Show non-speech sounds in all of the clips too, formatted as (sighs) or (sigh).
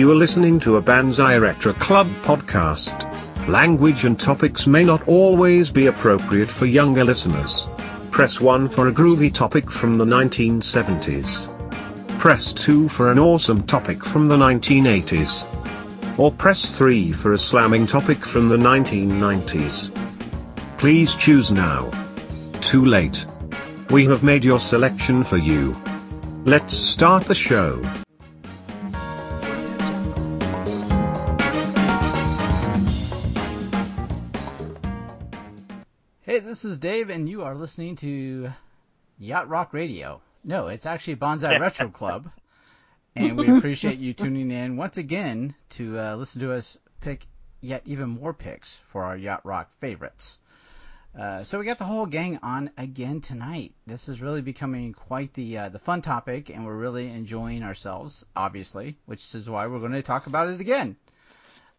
You are listening to a Banzai Retro Club podcast. Language and topics may not always be appropriate for younger listeners. Press 1 for a groovy topic from the 1970s. Press 2 for an awesome topic from the 1980s. Or press 3 for a slamming topic from the 1990s. Please choose now. Too late. We have made your selection for you. Let's start the show. This is Dave, and you are listening to Yacht Rock Radio. No, it's actually Bonsai Retro Club, and we (laughs) appreciate you tuning in once again to uh, listen to us pick yet even more picks for our Yacht Rock favorites. Uh, so we got the whole gang on again tonight. This is really becoming quite the uh, the fun topic, and we're really enjoying ourselves, obviously, which is why we're going to talk about it again.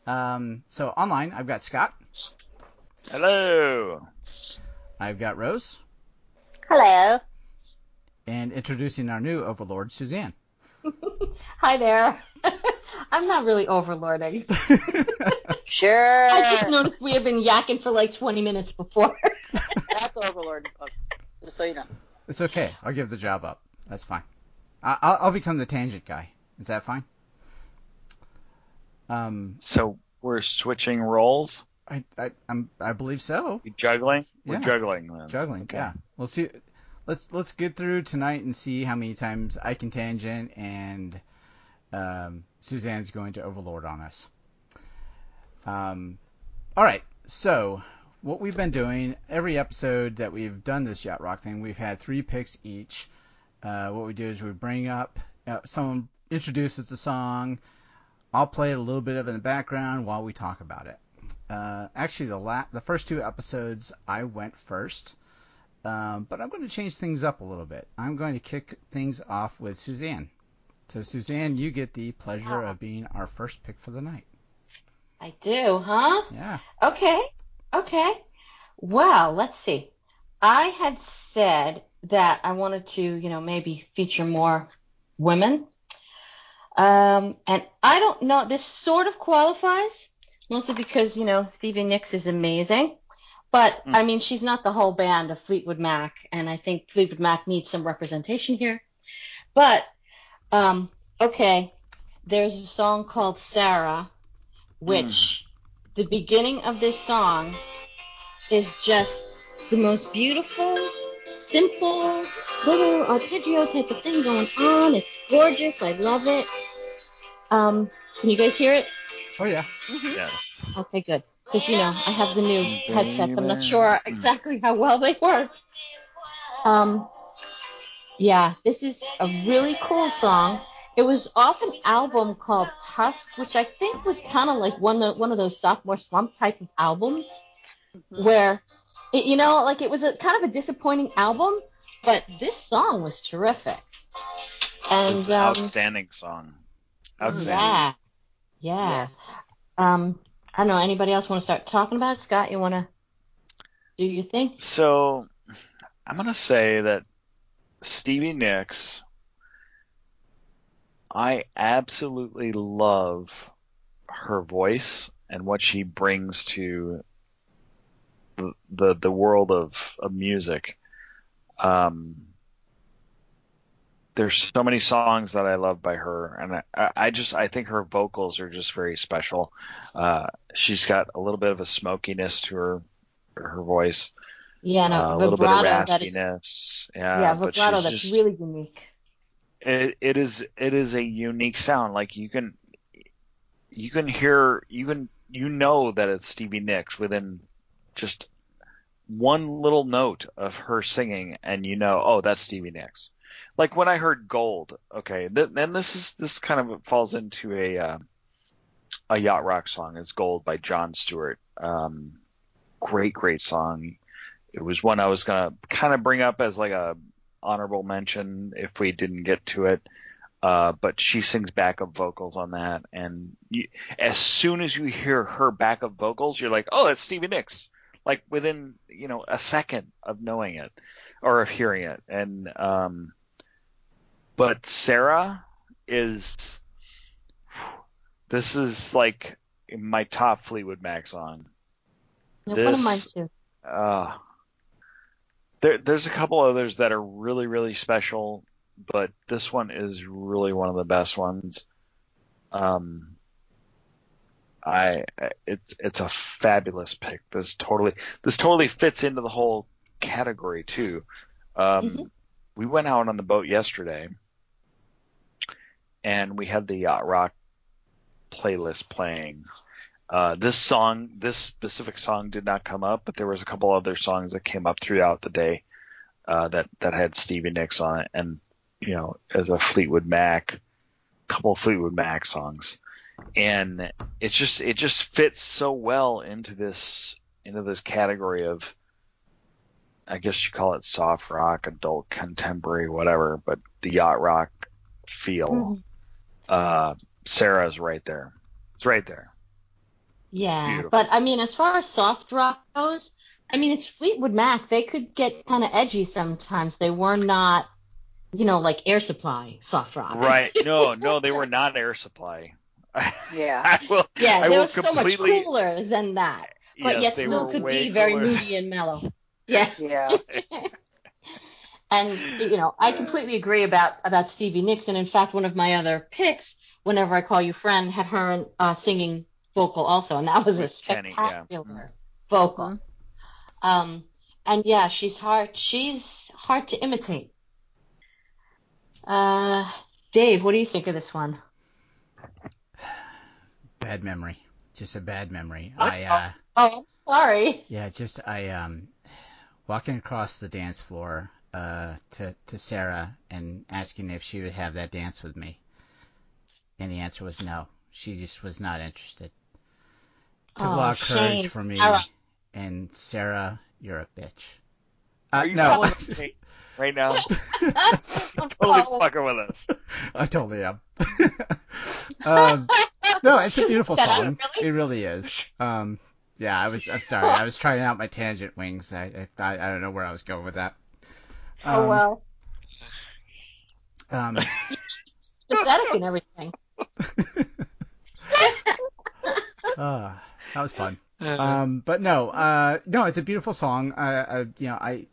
Um, so online, I've got Scott. Hello. I've got Rose. Hello. And introducing our new overlord, Suzanne. (laughs) Hi there. (laughs) I'm not really overlording. (laughs) Sure. I just noticed we have been yakking for like 20 minutes before. That's overlord. Just so you know. It's okay. I'll give the job up. That's fine. I- I'll, I'll become the tangent guy. Is that fine? Um, So we're switching roles. I I I'm, I believe so. We juggling. We're Yeah. juggling. Then. Juggling. Okay. Yeah. We'll see. Let's let's get through tonight and see how many times I can tangent and um, Suzanne's going to overlord on us. Um, all right. So what we've been doing every episode that we've done this yacht rock thing, we've had three picks each. Uh, what we do is we bring up uh, someone introduces the song. I'll play it a little bit of in the background while we talk about it. Uh, actually, the la- the first two episodes I went first, um, but I'm going to change things up a little bit. I'm going to kick things off with Suzanne. So Suzanne, you get the pleasure of being our first pick for the night. I do, huh? Yeah. Okay. Okay. Well, let's see. I had said that I wanted to, you know, maybe feature more women. Um, and I don't know, this sort of qualifies, mostly because, you know, Stevie Nicks is amazing. But, Mm. I mean, she's not the whole band of Fleetwood Mac, and I think Fleetwood Mac needs some representation here. But, um, okay, there's a song called Sarah, which the beginning of this song is just the most beautiful, simple, little arpeggio type of thing going on. It's gorgeous. I love it. Um, can you guys hear it? Oh yeah. Yes. Okay, good. Because you know I have the new headsets. I'm not sure exactly how well they work. Um, yeah, this is a really cool song. It was off an album called Tusk, which I think was kind of like one of one of those sophomore slump type of albums, where it, you know, like it was a kind of a disappointing album, but this song was terrific. And um, Outstanding song. Outstanding. yeah, yeah. Um, I don't know. Anybody else want to start talking about it? Scott, you want to do your thing? So I'm gonna say that Stevie Nicks. I absolutely love her voice and what she brings to the the, the world of, of music. Um, there's so many songs that I love by her, and I, I just I think her vocals are just very special. Uh, she's got a little bit of a smokiness to her her voice, Yeah, uh, a little bit of vibrato. That is. Yeah, yeah, vibrato. That's just, really unique. it, it is it is a unique sound. Like you can you can hear you can you know that it's Stevie Nicks within just one little note of her singing, and you know, oh, that's Stevie Nicks. Like when I heard Gold, okay, th- then this is this kind of falls into a uh, a yacht rock song. It's Gold by John Stewart. Um, great, great song. It was one I was gonna kind of bring up as like a honorable mention if we didn't get to it. Uh, but she sings backup vocals on that, and you, as soon as you hear her backup vocals, you're like, oh, that's Stevie Nicks. Like within you know a second of knowing it or of hearing it, and um, but Sarah is This is like my top Fleetwood Mac song. Yeah, this, one of mine too. Uh, there, there's a couple others that are really, really special, but this one is really one of the best ones. Um, I, it's, it's a fabulous pick. This totally, this totally fits into the whole category too. Um, Mhm. We went out on the boat yesterday and we had the yacht rock playlist playing. Uh, this song, this specific song did not come up, but there was a couple other songs that came up throughout the day, uh, that, that had Stevie Nicks on it. And, you know, as a Fleetwood Mac, couple Fleetwood Mac songs. And it's just, it just fits so well into this, into this category of, I guess you call it soft rock, adult contemporary, whatever, but the yacht rock feel. Mhm. Uh, Sarah's right there. It's right there. Yeah, Beautiful. but I mean, as far as soft rock goes, I mean, it's Fleetwood Mac. They could get kind of edgy sometimes. They were not, you know, like Air Supply soft rock. Right. (laughs) No, no, they were not air supply. (laughs) Yeah. I will, Yeah, I they will were so much cooler than that, but yes, yet they still could way be very cooler. moody and mellow. Yes. (laughs) Yeah. (laughs) And you know, I completely agree about about Stevie Nicks. And in fact, one of my other picks, whenever I call you friend, had her uh, singing vocal also, and that was a With Kenny, yeah. spectacular vocal. Um, and yeah, she's hard. She's hard to imitate. Uh, Dave, what do you think of this one? Bad memory. Just a bad memory. I uh Oh, I'm sorry. yeah, just I um walking across the dance floor uh to to Sarah and asking if she would have that dance with me. And the answer was no. She just was not interested. Took a Oh, lot of courage shame. for me. Sarah. And Sarah, you're a bitch. Uh, Are you no. (laughs) right now? (laughs) I'm Totally fucking with us. I totally am. (laughs) um, no, it's a beautiful song. really? It really is. Um, yeah, I was. I'm sorry. I was trying out my tangent wings. I, I I don't know where I was going with that. Oh Um, well, Um, pathetic and everything. (laughs) uh, that was fun. Um, but no, uh, no, it's a beautiful song. I, I, you know, I,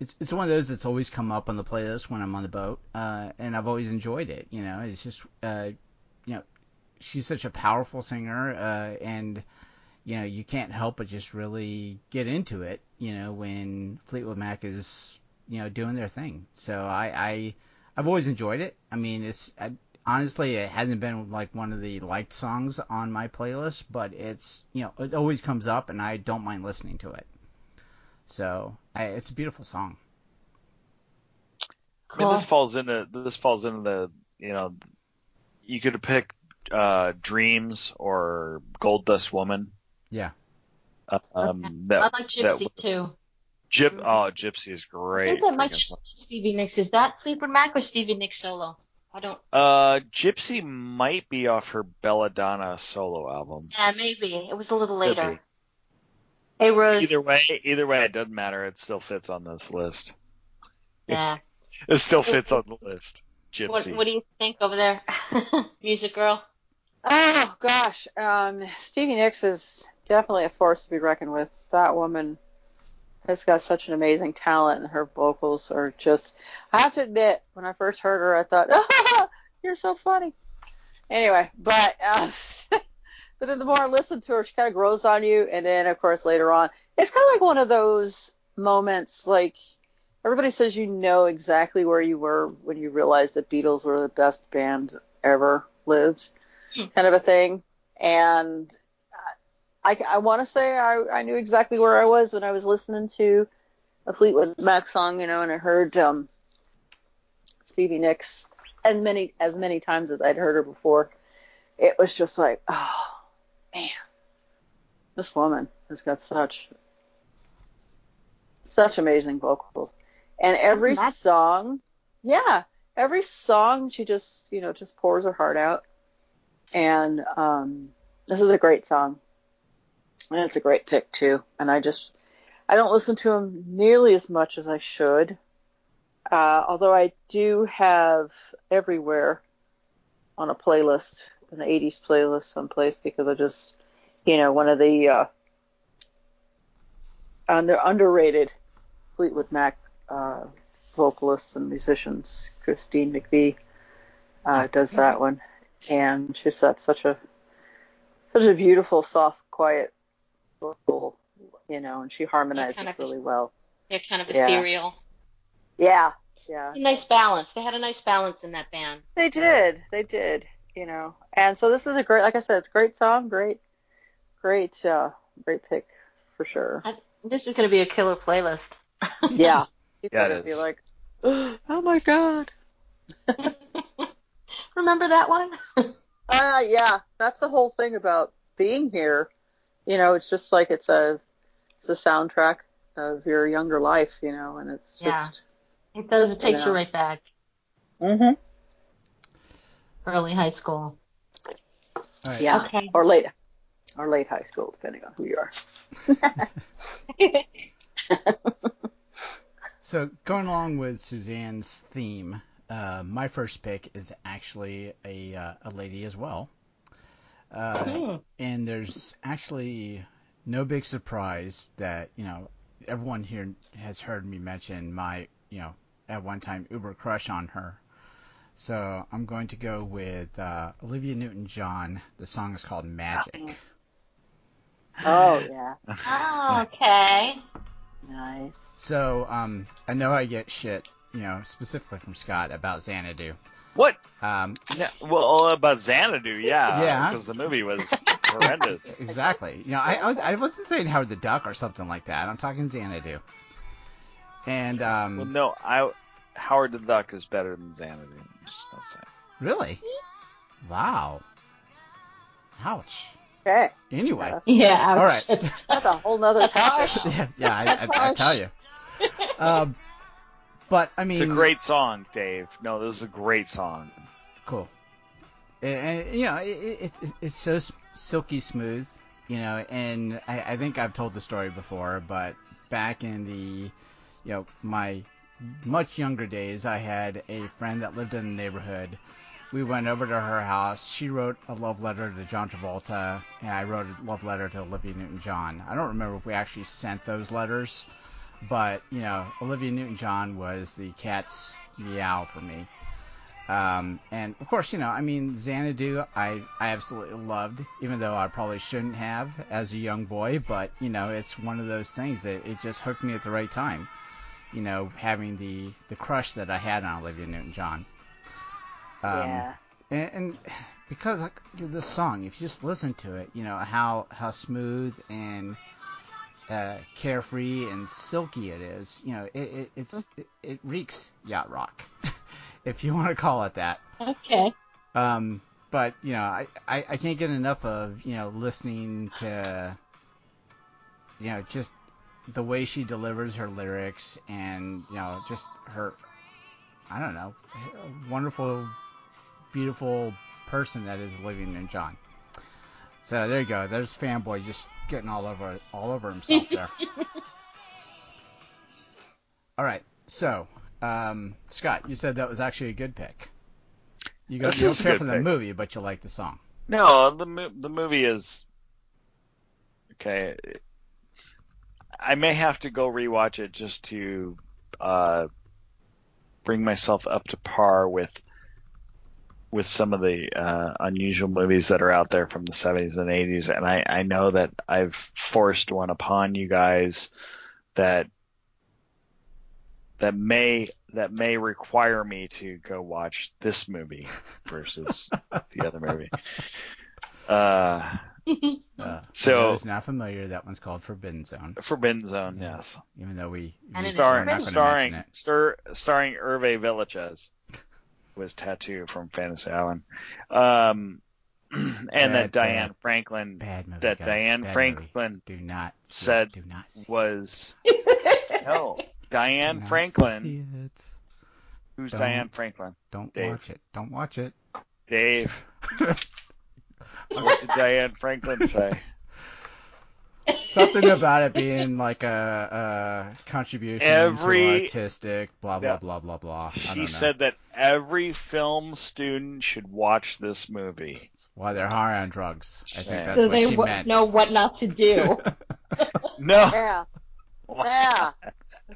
it's it's one of those that's always come up on the playlist when I'm on the boat, uh, and I've always enjoyed it. You know, it's just, uh, you know, she's such a powerful singer, uh, and you know, you can't help but just really get into it. You know, when Fleetwood Mac is, you know, doing their thing. So I, I, I've always enjoyed it. I mean, it's I, honestly, it hasn't been like one of the liked songs on my playlist, but it's you know it always comes up, and I don't mind listening to it. So I, it's a beautiful song. I mean, this falls into this falls into the you know, you could have picked uh, Dreams or Gold Dust Woman. Yeah. Um, I that like Gypsy that- too. Gyp, oh, Gypsy is I great. think that might freaking just be Stevie Nicks. Is that Fleetwood Mac or Stevie Nicks solo? I don't. Uh, Gypsy might be off her Bella Donna solo album. Yeah, maybe it was a little Could later. Hey Rose. Either way, either way, it doesn't matter. It still fits on this list. Yeah. (laughs) It still fits on the list. Gypsy. What What do you think over there, (laughs) music girl? Oh gosh, um, Stevie Nicks is definitely a force to be reckoned with. That woman has got such an amazing talent, and her vocals are just. I have to admit, when I first heard her, I thought, "Ah, (laughs) you're so funny." Anyway, but uh, (laughs) but then the more I listen to her, she kind of grows on you, and then of course later on, it's kind of like one of those moments, like everybody says you know exactly where you were when you realized that Beatles were the best band ever lived, kind of a thing. And I, I want to say I, I knew exactly where I was when I was listening to a Fleetwood Mac song, you know, and I heard um, Stevie Nicks as many as many times as I'd heard her before. It was just like, oh man, this woman has got such such amazing vocals, and every song, yeah, every song she just you know just pours her heart out, and um, this is a great song. And it's a great pick too. And I just, I don't listen to him nearly as much as I should. Uh, although I do have everywhere on a playlist an '80s playlist someplace because I just, you know, one of the uh, under underrated Fleetwood Mac uh, vocalists and musicians, Christine McVie, uh, does that one, and she's got such a such a beautiful, soft, quiet vocal, you know, and she harmonizes kind of really well. They're kind of Yeah. ethereal. Yeah, yeah. It's a nice balance. They had a nice balance in that band. They did. They did. You know. And so this is a great, like I said, it's a great song. Great, great, uh, great pick for sure. This is going to be a killer playlist. Yeah. (laughs) You're Yeah, it gonna be like, (gasps) oh my god. (laughs) Remember that one? (laughs) Uh, yeah. That's the whole thing about being here. You know, it's just like it's a, it's a soundtrack of your younger life. You know, and it's just Yeah. just. It does. It takes Yeah. you right back. Mhm. Early high school. All right. Yeah. Okay. Or late, or late high school, depending on who you are. (laughs) (laughs) So going along with Suzanne's theme, uh, my first pick is actually a uh, a lady as well, uh, and there's actually no big surprise that you know everyone here has heard me mention my you know at one time uber crush on her. So I'm going to go with uh, Olivia Newton-John. The song is called Magic. Oh (laughs) yeah. oh, okay. Nice. So um, I know I get shit, you know, specifically from Scott about Xanadu. What? Um, No, well, about Xanadu, yeah. Yeah. Because the movie was horrendous. (laughs) Exactly. You know, I, I, was- I wasn't saying Howard the Duck or something like that. I'm talking Xanadu. And um, Well, no, I Howard the Duck is better than Xanadu. I'm just gonna say. really, wow, ouch. Okay. Anyway, Yeah. Yeah. Ouch. All right. (laughs) That's a whole nother (laughs) topic. yeah, yeah, I, That's I, I tell you. Um, but I mean, It's a great song, Dave. No, this is a great song. cool. And, and, you know, it, it, it, it's so silky smooth, you know, and I, I think I've told the story before, but back in the, you know, my much younger days, I had a friend that lived in the neighborhood. We went over to her house. She wrote a love letter to John Travolta, and I wrote a love letter to Olivia Newton-John. I don't remember if we actually sent those letters, but you know, Olivia Newton-John was the cat's meow for me. Um, and of course, you know, I mean, Xanadu, I, I absolutely loved, even though I probably shouldn't have as a young boy, but, you know, it's one of those things that it just hooked me at the right time. You know, having the, the crush that I had on Olivia Newton-John. Um, yeah. and, and because like this song, if you just listen to it, you know how how smooth and uh, carefree and silky it is. You know, it, it it's it, it reeks yacht rock, (laughs) if you want to call it that. okay. Um, but you know, I, I I can't get enough of you know listening to you know just the way she delivers her lyrics and you know just her I don't know wonderful beautiful person that is living in John. So there you go. There's fanboy just getting all over all over himself there. (laughs) all right. So, um, Scott, you said that was actually a good pick. You, go, you don't care good for the pick. movie, but you like the song. No, the the movie is okay. I may have to go rewatch it just to uh, bring myself up to par with with some of the uh, unusual movies that are out there from the 70s and 80s, and I, I know that I've forced one upon you guys that that may that may require me to go watch this movie versus the other movie. Uh, (laughs) Uh, So- for those not familiar, that one's called Forbidden Zone. Forbidden Zone, yes. Even though we we- we're Starring, not starring, it. star, starring Hervé Villechaize was Tattoo from Fantasy Island, um, (clears throat) and Bad, that Diane bad, Franklin Bad movie. that guys. Diane Bad Franklin Movie. Do not see said it. Do not see was it. (laughs) no Diane Franklin. Who's Don't. Diane Franklin? Don't Dave. watch it. Don't watch it. Dave. (laughs) What did Diane Franklin say? (laughs) Something about it being like a, a contribution Every- to artistic, blah blah Yeah. blah blah blah. I don't know. She said that every film student should watch this movie. Why they're high on drugs. I think Yeah. that's so what they she w- meant. know what not to do. (laughs) No, Yeah. Yeah.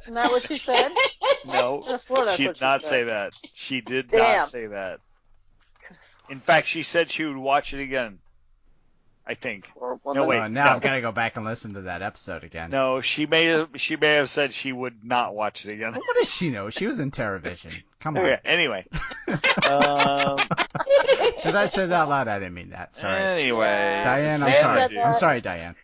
Isn't that what she said? (laughs) no, I swore that's she what did she not said. say that. She did Damn. not say that. In fact, she said she would watch it again. I think. Or- well, No, then- wait. Oh, now no. I've got to go back and listen to that episode again. No, she may have, she may have said she would not watch it again. What does she know? She was in TerrorVision. Come on. Okay, anyway. (laughs) Um, Did I say that out loud? I didn't mean that. Sorry. Anyway, Diane, I'm sorry. I'm sorry, Diane.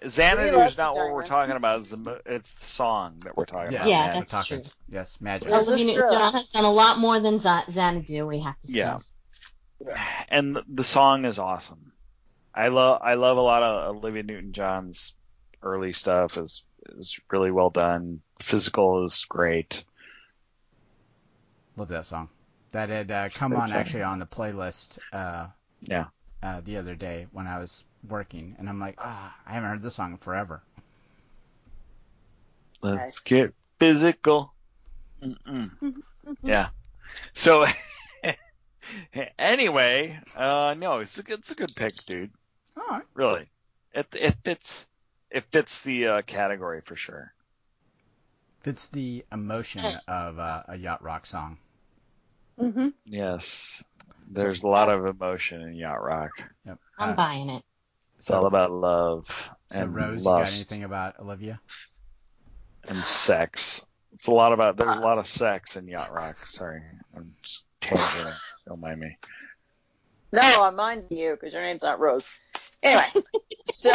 We Xanadu is not what we're talking about. It's the, it's the song that we're talking Yeah, about. Yeah, that's talking. true. Yes, magic. Is this Olivia true? Newton-John has done a lot more than Z- Xanadu, we have to say. Yeah. and the, the song is awesome. I love I love a lot of Olivia Newton-John's early stuff. is is really well done. Physical is great. Love that song. That had uh, come on song. actually on the playlist uh, Yeah. uh, the other day when I was working, and I'm like, ah, I haven't heard this song in forever. Let's Nice. get physical. Mm-mm. (laughs) yeah. So (laughs) anyway, uh, no, it's a good, it's a good pick, dude. All right. Really, it it fits it fits the uh, category for sure. Fits the emotion Yes. of uh, a yacht rock song. Mhm. Yes, there's a lot of emotion in yacht rock. Yep. I'm Uh, buying it. It's all about love so and Rose, you got anything about Olivia? and sex. It's a lot about there's a lot of sex in yacht rock. Sorry, I'm just tangent. Don't mind me. No, I'm minding you because your name's not Rose. Anyway, (laughs) so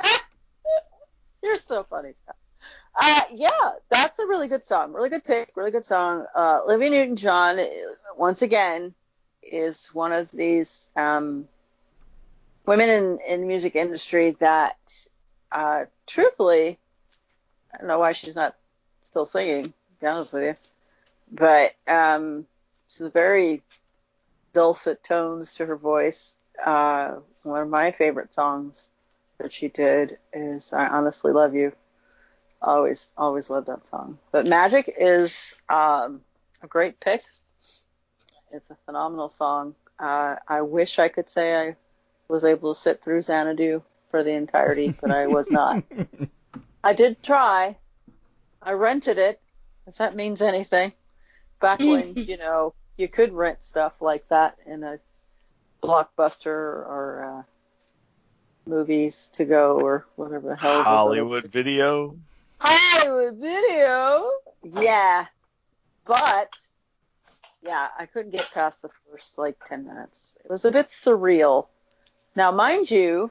(laughs) you're so funny. Scott. Uh, yeah, that's a really good song. Really good pick. Really good song. Uh, Olivia Newton-John, uh, once again, is one of these um, women in in the music industry that, uh, truthfully, I don't know why she's not still singing. To be honest with you, but um, she's very dulcet tones to her voice. Uh, one of my favorite songs that she did is "I Honestly Love You." Always, always loved that song. But "Magic" is um, a great pick. It's a phenomenal song. Uh, I wish I could say I was able to sit through Xanadu for the entirety, but I was not. (laughs) I did try. I rented it, if that means anything. Back when, (laughs) you know, you could rent stuff like that in a blockbuster or uh, movies to go or whatever the hell. it was. Hollywood video. Hollywood video. Yeah. But yeah, I couldn't get past the first like 10 minutes. It was a bit surreal. Now, mind you,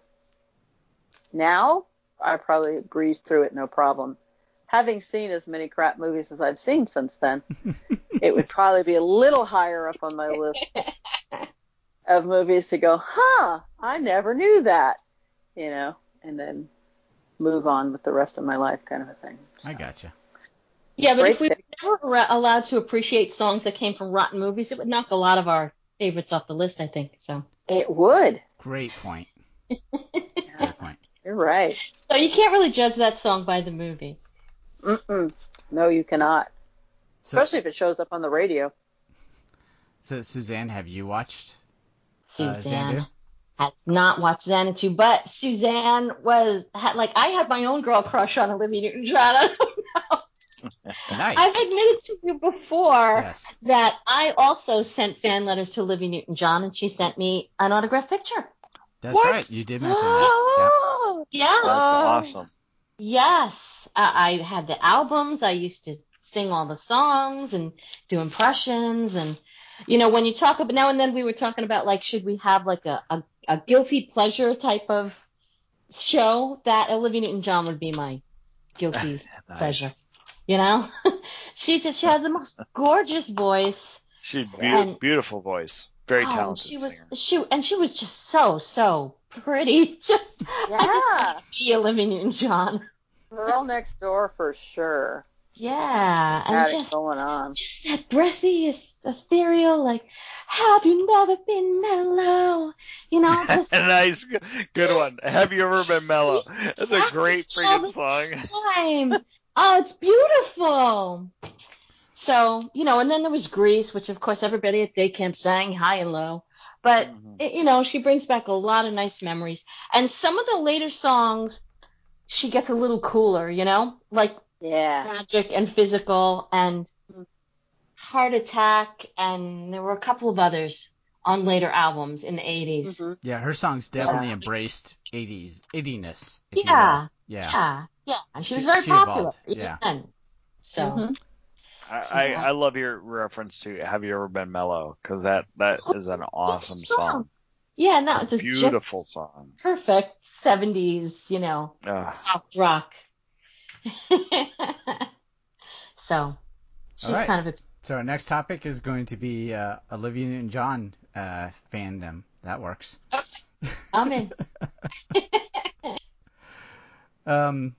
now I probably breezed through it no problem. Having seen as many crap movies as I've seen since then, (laughs) it would probably be a little higher up on my list of movies to go, huh, I never knew that, you know, and then move on with the rest of my life kind of a thing. I gotcha. Yeah, but Great if we were never ra- allowed to appreciate songs that came from rotten movies, it would knock a lot of our favorites off the list, I think. So, It would. Great point. (laughs) Great point. You're right. so you can't really judge that song by the movie. Mm-mm. No, you cannot. So, Especially if it shows up on the radio. so Suzanne, have you watched Uh, Suzanne Xanadu? has not watched Xanadu, but Suzanne was had, like I had my own girl crush on Olivia Newton-John. (laughs) Nice. I've admitted to you before yes. that I also sent fan letters to Olivia Newton-John, and she sent me an autographed picture. That's What? right. You did mention that. Oh, yes. That's Oh. awesome. Yes, I, I had the albums. I used to sing all the songs and do impressions. And, you know, when you talk about now and then, we were talking about like, should we have like a, a, a guilty pleasure type of show? That Olivia Newton John would be my guilty (laughs) Nice. pleasure. You know, (laughs) she just she had the most gorgeous voice. She be- And- beautiful voice. Very Oh, talented she was singer. she and she was just so so pretty. (laughs) Just yeah. I just want to be Olivia Newton John. Girl next door for sure. Yeah, and just going on. just that breathy, ethereal, like, have you never been mellow? You know, (laughs) just (laughs) nice, good- good one. Have you ever been mellow? That's a great All freaking song. (laughs) time. Oh, it's beautiful. So, you know, and then there was Grease, which of course everybody at day camp sang high and low. But Mhm. it- you know, she brings back a lot of nice memories. And some of the later songs, she gets a little cooler. You know, like Yeah. Magic and Physical and Heart Attack, and there were a couple of others on later albums in the 80s. Mhm. Yeah, her songs definitely embraced 80s 80ness. If Yeah. You will. Yeah. Yeah, yeah, and she, She- was very she popular. evolved, yeah. then. So Mhm. I, I, I love your reference to "Have You Ever Been Mellow" because that that is an awesome song. yeah, no, it's just Beautiful just song. perfect 70s, you know, Ugh. soft rock. (laughs) so she's All right. kind of a So our next topic is going to be uh, Olivia Newton-John uh, fandom. That works. I'm in. (laughs) Um,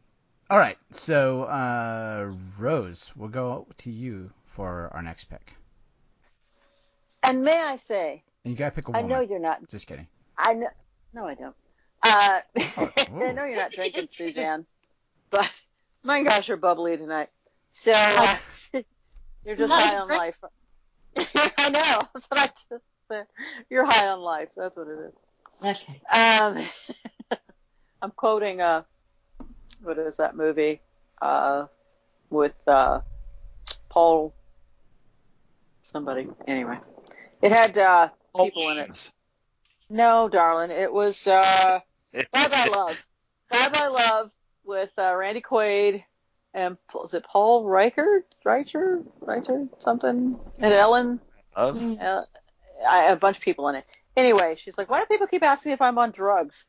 all right. So uh, Rose, we'll go to you for our next pick. And may I say, And you gotta pick a I woman. know you're not. Just kidding. I know. No, I don't. Uh, (laughs) Oh, I know you're not drinking, Suzanne, but my gosh, you're bubbly tonight. So uh, you're just Not high on drink- life. (laughs) I know. (laughs) That's what I just said. You're high on life. That's what it is. Okay. Um, (laughs) I'm quoting uh, what is that movie? Uh, with uh, Paul. Somebody. Anyway, it had uh, people in it. No, darling, it was uh, Bye Bye Love. Bye Bye Love with uh, Randy Quaid and was it Paul Reichert? Reichert? Reichert? Something? And Ellen. Love? Mm. Uh, I, a bunch of people in it. Anyway, she's like, why do people keep asking me if I'm on drugs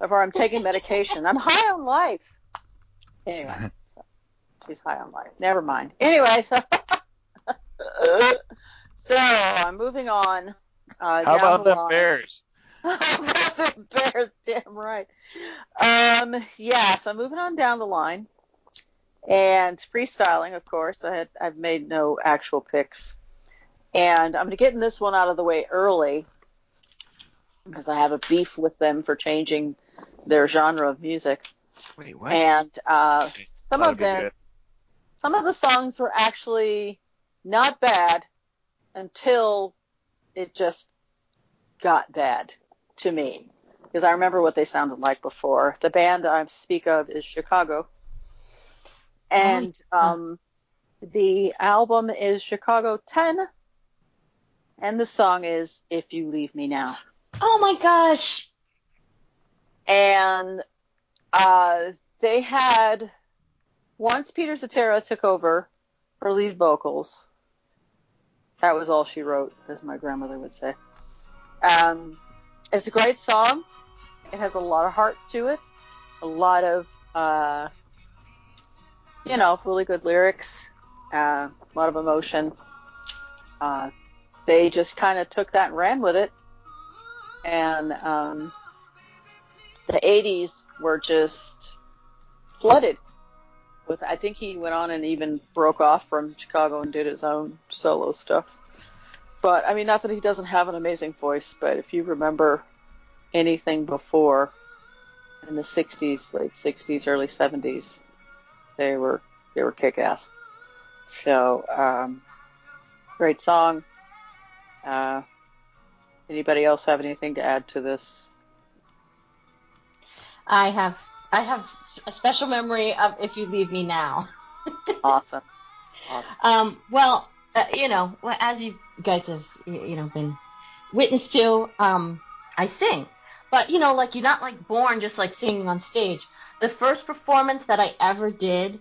or I'm taking medication? I'm high on life. Anyway, (laughs) so she's high on life. Never mind. Anyway, so (laughs) so I'm moving on. Uh, How about the the. Bears? (laughs) How about the Bears? Damn right. Um, yeah, so I'm moving on down the line. And freestyling, of course. I had I've made no actual picks. And I'm gonna get this one out of the way early because I have a beef with them for changing their genre of music. Wait, what? And uh, some of them good. some of the songs were actually not bad until it just got bad to me because I remember what they sounded like before. The band I speak of is Chicago, and um, the album is Chicago 10, and the song is If You Leave Me Now. Oh my gosh. and uh, they had once Peter Cetera took over for lead vocals. That was all she wrote, as my grandmother would say. Um, it's a great song. It has a lot of heart to it, a lot of, uh, you know, really good lyrics, uh, a lot of emotion. Uh, they just kind of took that and ran with it, and um, the 80s were just flooded with I think he went on and even broke off from Chicago and did his own solo stuff. But I mean not that he doesn't have an amazing voice, but if you remember anything before in the 60s, late 60s, early 70s, they were they were kick ass. So, um, great song. Uh, anybody else have anything to add to this? I have I have a special memory of If You Leave Me Now. (laughs) Awesome. Awesome. Um, well, uh, you know, as you guys have, you know, been witness to, um, I sing. But, you know, like, you're not, like, born just, like, singing on stage. The first performance that I ever did,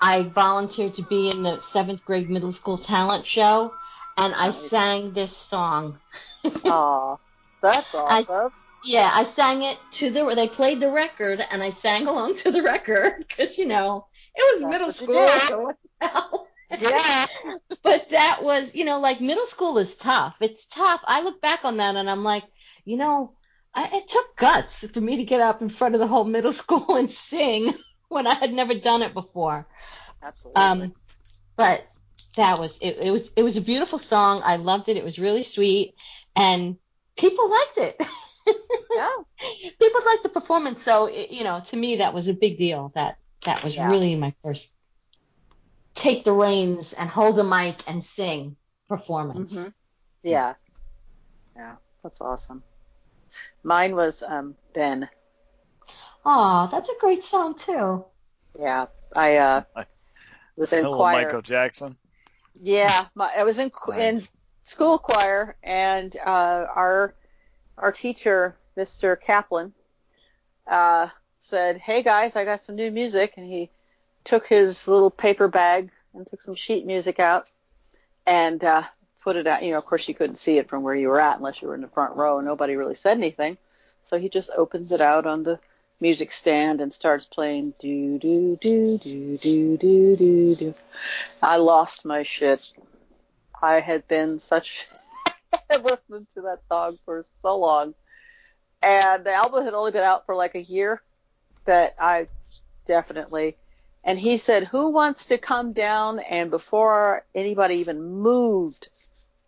I volunteered to be in the seventh grade middle school talent show, and I Nice. sang this song. (laughs) Aw, that's I- awesome. Yeah, I sang it to the, where they played the record, and I sang along to the record, because, you know, it was That's middle school, so what the hell? (laughs) Yeah. but that was, you know, like middle school is tough. It's tough. I look back on that and I'm like, you know, I, it took guts for me to get up in front of the whole middle (laughs) school and sing when I had never done it before. Absolutely. Um, but that was it. It was it was a beautiful song. I loved it. It was really sweet, and people liked it. (laughs) yeah. people liked the performance. So it, you know, to me, that was a big deal. That that was Yeah. really my first take the reins and hold a mic and sing performance. Mhm. Yeah. Yeah. That's awesome. Mine was um, Ben. Aw, that's a great song too. Yeah, I uh, was in Hello, choir. Michael Jackson. Yeah, my, I was in in school choir, and uh, our our teacher, Mr. Kaplan, uh, said, "Hey guys, I got some new music," and he took his little paper bag and took some sheet music out and uh, put it out. You know, of course, you couldn't see it from where you were at unless you were in the front row, and nobody really said anything. So he just opens it out on the music stand and starts playing do do do do do do do do. I lost my shit. I had been such (laughs) listening to that song for so long, and the album had only been out for like a year, but I definitely. And he said, "Who wants to come down?" And before anybody even moved,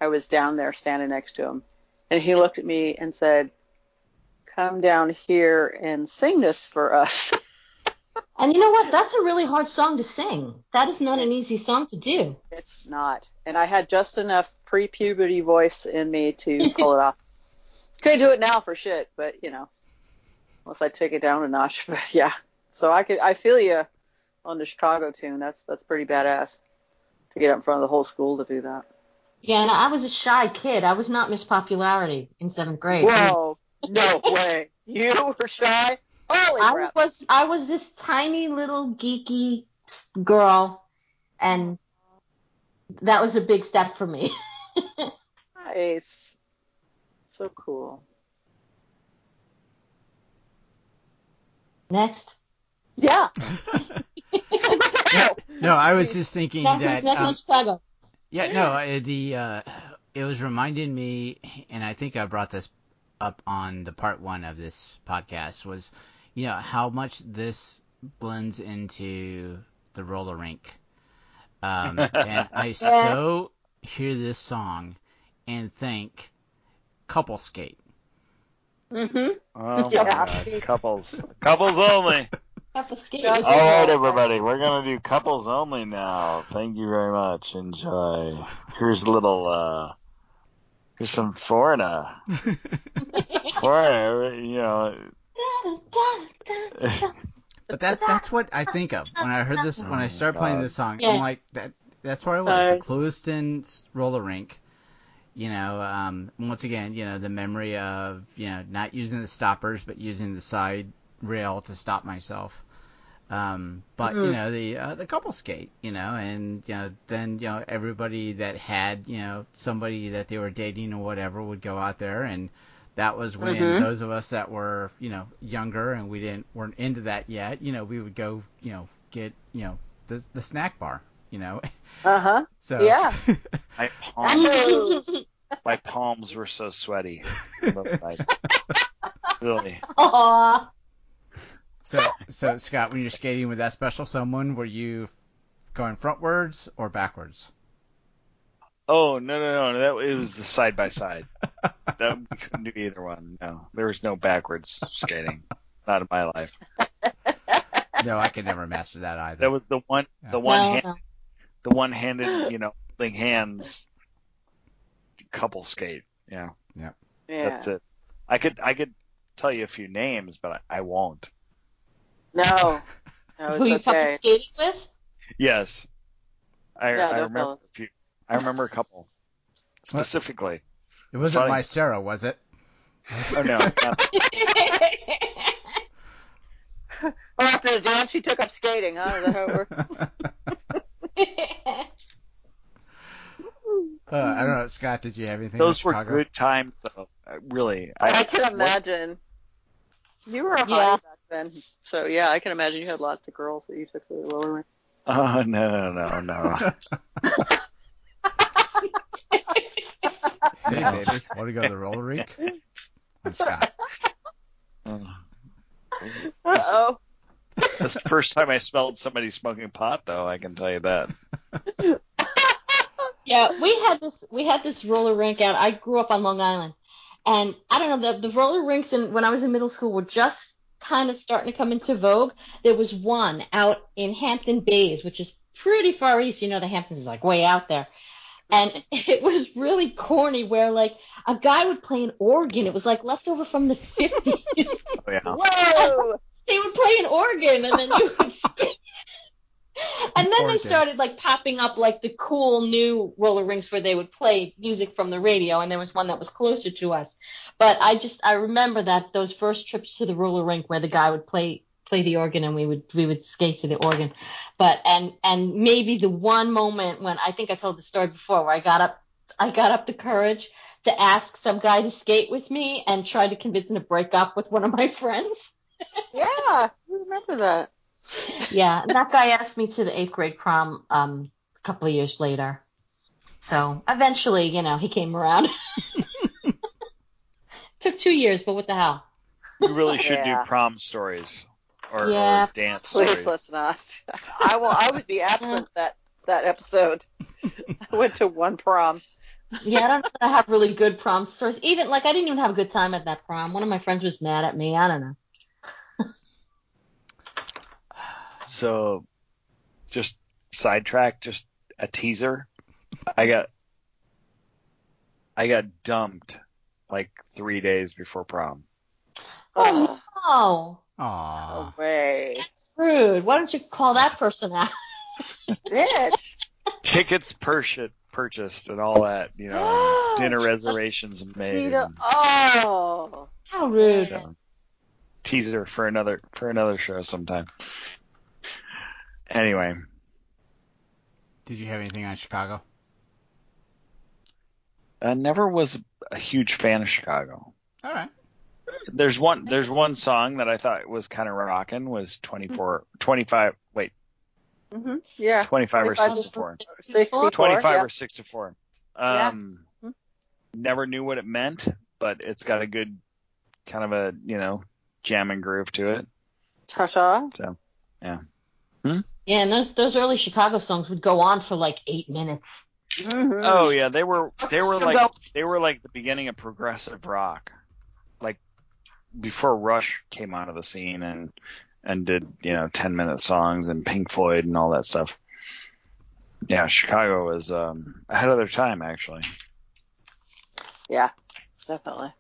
I was down there standing next to him, and he looked at me and said, "Come down here and sing this for us." (laughs) And you know what? That's a really hard song to sing. That is not an easy song to do. It's not. And I had just enough pre puberty voice in me to (laughs) pull it off. Couldn't do it now for shit, but you know, unless I take it down a notch. (laughs) But yeah. So I could I feel you on the Chicago tune. That's that's pretty badass to get up in front of the whole school to do that. Yeah, and I was a shy kid. I was not Miss Popularity in seventh grade. Whoa, no way. You were shy? Holy I crap. was I was this tiny little geeky girl, and that was a big step for me. (laughs) Nice. So cool. Next. Yeah. (laughs) (laughs) No, no, I was just thinking that. next um, Chicago. Yeah, no, uh, the uh, it was reminding me, and I think I brought this up on the part one of this podcast was, you know, how much this blends into the roller rink. Um, and I (laughs) so hear this song and think couple skate. Mhm. Oh my Yeah. God, (laughs) couples, couples only. Have to skate. Yeah, with All you. right, everybody, we're gonna do couples only now. Thank you very much. Enjoy. Here's a little. uh Here's some foreigner. (laughs) Foreigner, you know. (laughs) But that that's what I think of when I heard this when I Oh, started playing this song. Yeah. I'm like that that's where I was. The Nice. Clewiston roller rink. You know, um, once again, you know, the memory of, you know, not using the stoppers but using the side rail to stop myself. Um, but you Mhm. know the uh, the couple skate, you know, and you know then you know everybody that had you know somebody that they were dating or whatever would go out there, and that was when Mhm. those of us that were you know younger and we didn't weren't into that yet, you know, we would go you know get you know the the snack bar, you know, (laughs) Uh huh. so Yeah. (laughs) My palms, my palms were so sweaty. (laughs) Really. Aw. So so Scott, when you're skating with that special someone, were you going frontwards or backwards? Oh no no no! That it was the side by side. That we couldn't do either one. No, there was no backwards skating. Not in my life. No, I could never master that either. That was the one. The one No, hand, no. the one handed. You know, holding hands. Couple skate. Yeah, Yeah. that's it. I could I could tell you a few names, but I, I won't. No. (laughs) No, Who you couple okay. skating with? Yes, I, Yeah, I remember a few. I remember a couple (laughs) specifically. It wasn't Funny. my Sarah, was it? Oh no, not, (laughs) Well, after the dance, she took up skating, huh? Is that how it worked? Uh, I don't know, Scott. Did you have anything? those in were good times though. Uh, Really, I, can imagine. You were a Yeah. back then, so yeah, I can imagine you had lots of girls that you took to the roller rink. Oh no no no no. Hey, baby, want to go to the roller rink? And Scott. Uh, Uh oh. That's the first time I smelled somebody smoking pot, though. I can tell you that. Yeah, we had this we had this roller rink out. I grew up on Long Island, and I don't know the the roller rinks in when I was in middle school were just kind of starting to come into vogue. There was one out in Hampton Bays, which is pretty far east. You know, the Hamptons is like way out there. and (laughs) it was really corny where like a guy would play an organ. It was like leftover from the 50s. (laughs) Oh, yeah. Whoa! (laughs) they would play an organ and then you would skate. (laughs) And then they started like popping up like the cool new roller rinks where they would play music from the radio, and there was one that was closer to us. But I just I remember that those first trips to the roller rink where the guy would play play the organ and we would we would skate to the organ. But and and maybe the one moment when I think I told the story before where I got up I got up the courage to ask some guy to skate with me and tried to convince him to break up with one of my (laughs) friends. Yeah, I remember that. Yeah, and that guy asked me to the eighth grade prom um, a couple of years later. So eventually, you know, he came around. (laughs) Took two years, but what the hell? We really should Yeah. do prom stories or, Yeah. or dance Please stories. let's not. I will. I would be absent that that episode. (laughs) I went to one prom. Yeah, I don't know that I have really good prom stories. Even like I didn't even have a good time at that prom. One of my friends was mad at me. I don't know. So, just sidetrack, just a teaser. I got, I got dumped like three days before prom. Oh, Oh, Aw. no way, rude. Why don't you call that person out? bitch. (laughs) Tickets purchased, purchased, and all that. You know, (gasps) dinner reservations made. And Oh, How rude. so, teaser for another for another show sometime. Anyway, Did you have anything on Chicago? I never was a huge fan of Chicago. All right. There's one there's one song that I thought was kind of rocking was 24 25 wait hmm yeah. 25 or 25 64 64, 25 yeah. or 64 Yeah. um Mhm. never knew what it meant but it's got a good kind of a you know jam and groove to it Ta-ta. Yeah, and those those early Chicago songs would go on for like eight minutes. Mhm. oh yeah they were they were like they were like the beginning of progressive rock like before rush came out of the scene and and did you know 10 minute songs and pink floyd and all that stuff yeah chicago was um ahead of their time actually Yeah, definitely.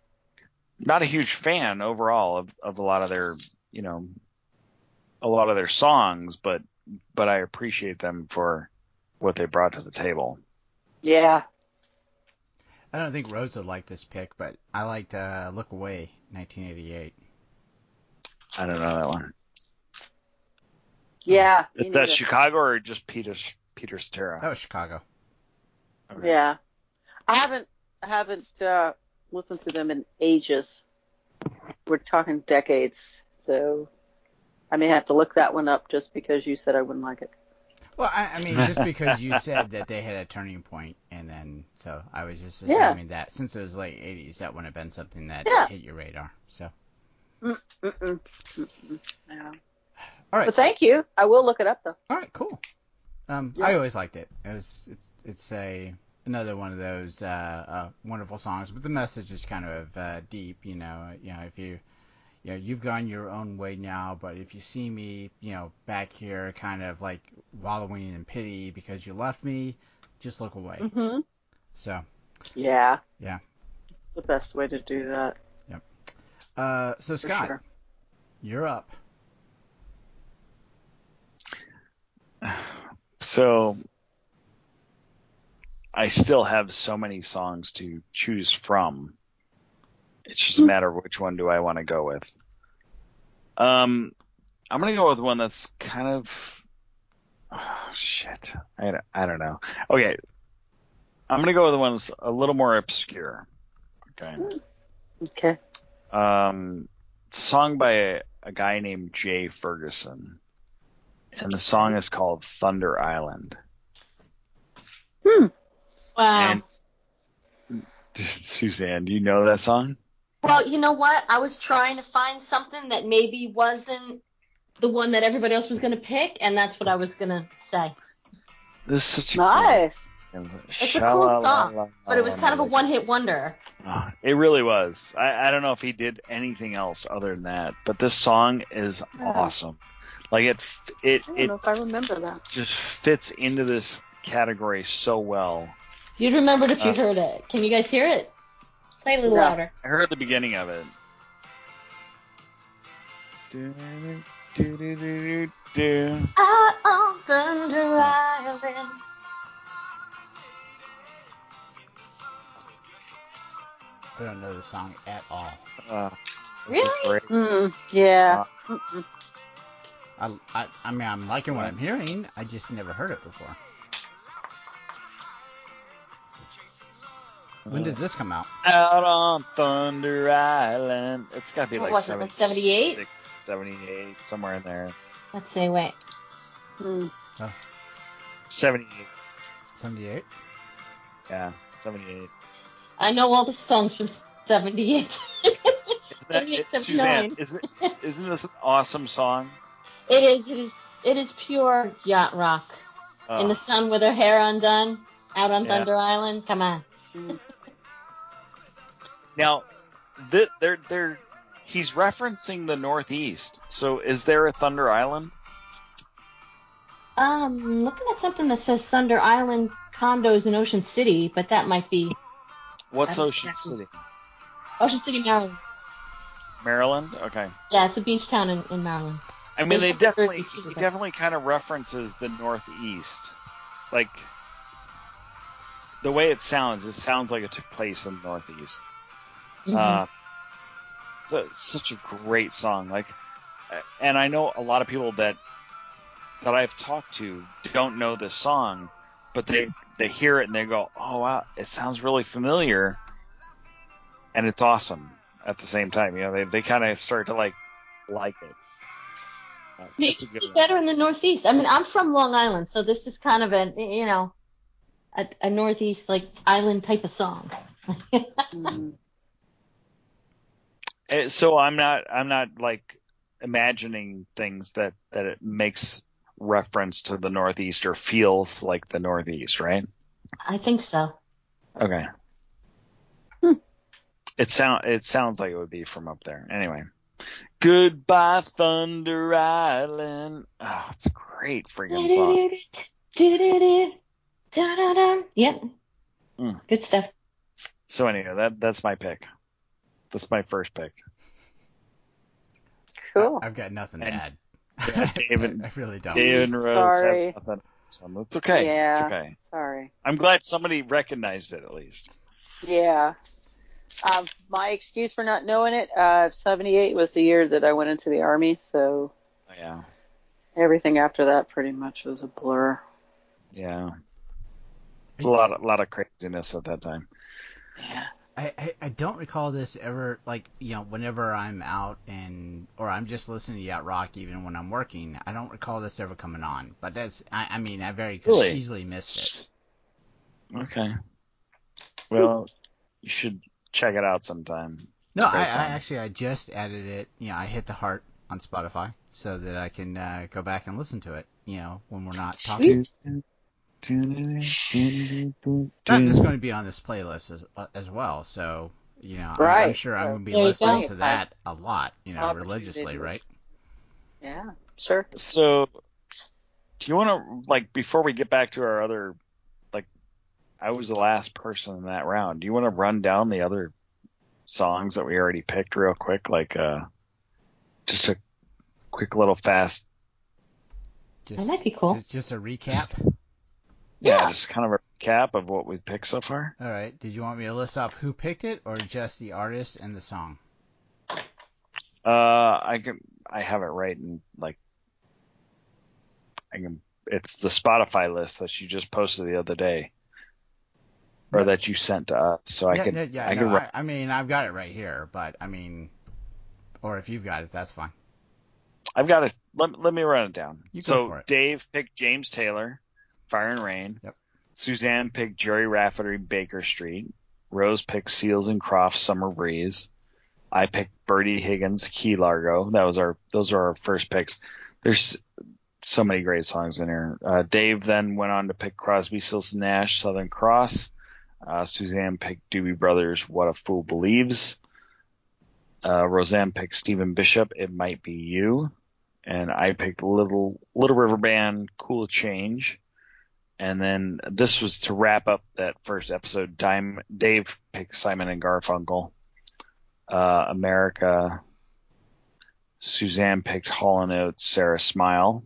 not a huge fan overall of, of a lot of their you know a lot of their songs but but i appreciate them for what they brought to the table Yeah. I don't think Rose would like this pick, but I liked uh, Look Away, 1988. i don't know that one Yeah. is that neither. chicago or just peter peter cetera That was Chicago. Okay. Yeah. I haven't I haven't uh, listened to them in ages. We're talking decades, so I may have to look that one up just because you said I wouldn't like it. Well, I, I mean, just because you said that they had a turning point, and then so I was just Yeah. assuming that since it was late '80s, that wouldn't have been something that Yeah. hit your radar. So, Mm-mm. Mm-mm. No. all right, But thank you. I will look it up though. all right, cool. Um, Yeah. I always liked it. It was it's, it's a another one of those uh, uh, wonderful songs, but the message is kind of uh, deep. You know, you know if you you know, you've gone your own way now, but if you see me, you know, back here kind of like wallowing in pity because you left me, just look away. hmm So, Yeah. Yeah. It's the best way to do that. Yep. Uh, so For Scott, sure. you're up. So I still have so many songs to choose from. It's just a matter of which one do I want to go with. Um, I'm gonna go with one that's kind of oh, shit. I don't, I don't know. Okay, I'm gonna go with the ones a little more obscure. Okay. Okay. Um, song by a, a guy named Jay Ferguson, and the song is called Thunder Island. Hmm. Wow. And (laughs) Suzanne, do you know that song? Well, you know what? I was trying to find something that maybe wasn't the one that everybody else was going to pick, and that's what I was going to say. This is such a Nice. It's a cool song, But it was kind of a one hit wonder. Oh, It really was. I, I don't know if he did anything else other than that, but this song is Yeah. awesome. Like it, f- it, I don't it know if I remember that. just fits into this category so well. You'd remember it if you Uh, heard it. Can you guys hear it? Play a little No. louder. I heard the beginning of it. Do, do, do, do, do. Out on Thunder Island. I don't know the song at all. Uh, Really? Mm, yeah. Mm-mm. I, I, I mean, I'm liking what I'm hearing. I just never heard it before. When did this come out? Out on Thunder Island. It's got to be What like was it, like 78? 76, 78, somewhere in there. Let's see, wait. Mm. 78. 78? Yeah, 78. I know all the songs from 78. Isn't that, 78, it, (laughs) Suzanne, isn't, isn't this an awesome song? it is, it is, it is pure yacht rock. Oh, In the sun with her hair undone, out on Yeah. Thunder Island. Come on. Now, th- they're, they're, he's referencing the Northeast. So is there a Thunder Island? Um, looking at something that says Thunder Island condos in Ocean City, but that might be What's Ocean exactly- City? Ocean City, Maryland. Maryland? Okay. Yeah, it's a beach town in, in Maryland. I mean, they There's definitely, he definitely kind of references the Northeast. Like, the way it sounds, it sounds like it took place in the Northeast. Mhm. Uh, it's, a- it's such a great song. Like, uh, and I know a lot of people that that I've talked to don't know this song, but they they hear it and they go, "Oh wow, it sounds really familiar," and it's awesome at the same time. You know, they they kind of start to like like it. Uh, it's a good it one. better in the Northeast. I mean, I'm from Long Island, so this is kind of a, you know, a, a Northeast like island type of song. (laughs) Mm. Uh, So I'm not I'm not like imagining things that that it makes reference to the Northeast or feels like the Northeast, right? I think so. Okay. Hmm. It sound it sounds like it would be from up there. Anyway. Goodbye Thunder Island. Oh, it's a great freaking song. Yep. Mm. Good stuff. So anyway, that that's my pick. That's my first pick. Cool. I've got nothing to And- add. Yeah, David- I, (laughs) I really don't. David and Rose Sorry. nothing. So It's okay. It's Yeah. okay. Sorry. I'm glad somebody recognized it at least. Yeah. Um, my excuse for not knowing it, uh, 78 was the year that I went into the army, so Oh, yeah. everything after that pretty much was a blur. Yeah. A lot of, lot of craziness at that time. Yeah. I, I, I don't recall this ever like you know whenever I'm out and or I'm just listening to yacht rock even when I'm working I don't recall this ever coming on but that's I, I mean I very Really? easily missed it. Okay. Well, you should check it out sometime. no Great I, I actually I just added it you know I hit the heart on Spotify so that I can uh, go back and listen to it you know when we're not talking that is going to be on this playlist as uh, as well so you know I'm- I'm, sure so I'm going to be there you listening to that a lot you know religiously right Yeah, sure. So, do you want to like before we get back to our other like I was the last person in that round. Do you want to run down the other songs that we already picked real quick like uh just a quick little fast just That might be cool. just- just a recap yeah, Yeah. just kind of a recap of what we've picked so far. All right. Did you want me to list off who picked it, or just the artist and the song? Uh I can I have it right in like I can it's the Spotify list that you just posted the other day. Or Yeah. that you sent to us. So I yeah, could yeah, yeah, I no, could I, I mean, I've got it right here, but I mean, or if you've got it, that's fine. I've got it. Let, let me run it down. You go so for it. Dave picked James Taylor, Fire and Rain. Yep. Suzanne picked Gerry Rafferty, Baker Street. Rose picked Seals and Crofts, Summer Breeze. I picked Bertie Higgins, Key Largo. That was our. Those are our first picks. There's so many great songs in here. Uh, Dave then went on to pick Crosby, Stills and Nash, Southern Cross. Uh, Suzanne picked Doobie Brothers, What a Fool Believes. Uh, Roseanne picked Stephen Bishop, It Might Be You and I picked Little Little River Band, Cool Change. And then this was to wrap up that first episode. Dime, Dave picked Simon and Garfunkel. Uh, America. Suzanne picked Hall and Oates. Sara Smile.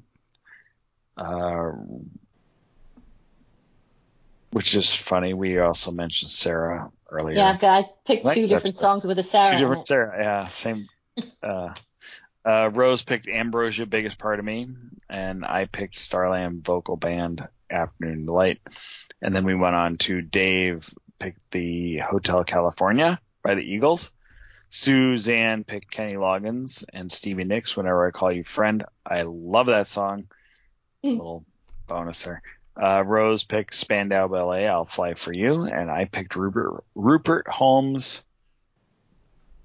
Uh, which is funny. We also mentioned Sarah earlier. Yeah, I picked Like two different songs with a Sarah. Two different. Sarah. Yeah, same. (laughs) uh, uh, Rose picked Ambrosia, biggest part of me, and I picked Starland vocal band, Afternoon Delight, and then we went on to Dave picked the Hotel California by the Eagles. Suzanne picked Kenny Loggins and Stevie Nicks. Whenever I call you friend, I love that song. Mm. Little bonus there. Uh, Rose picked Spandau Ballet, I'll Fly for You, and I picked Rupert, Rupert Holmes'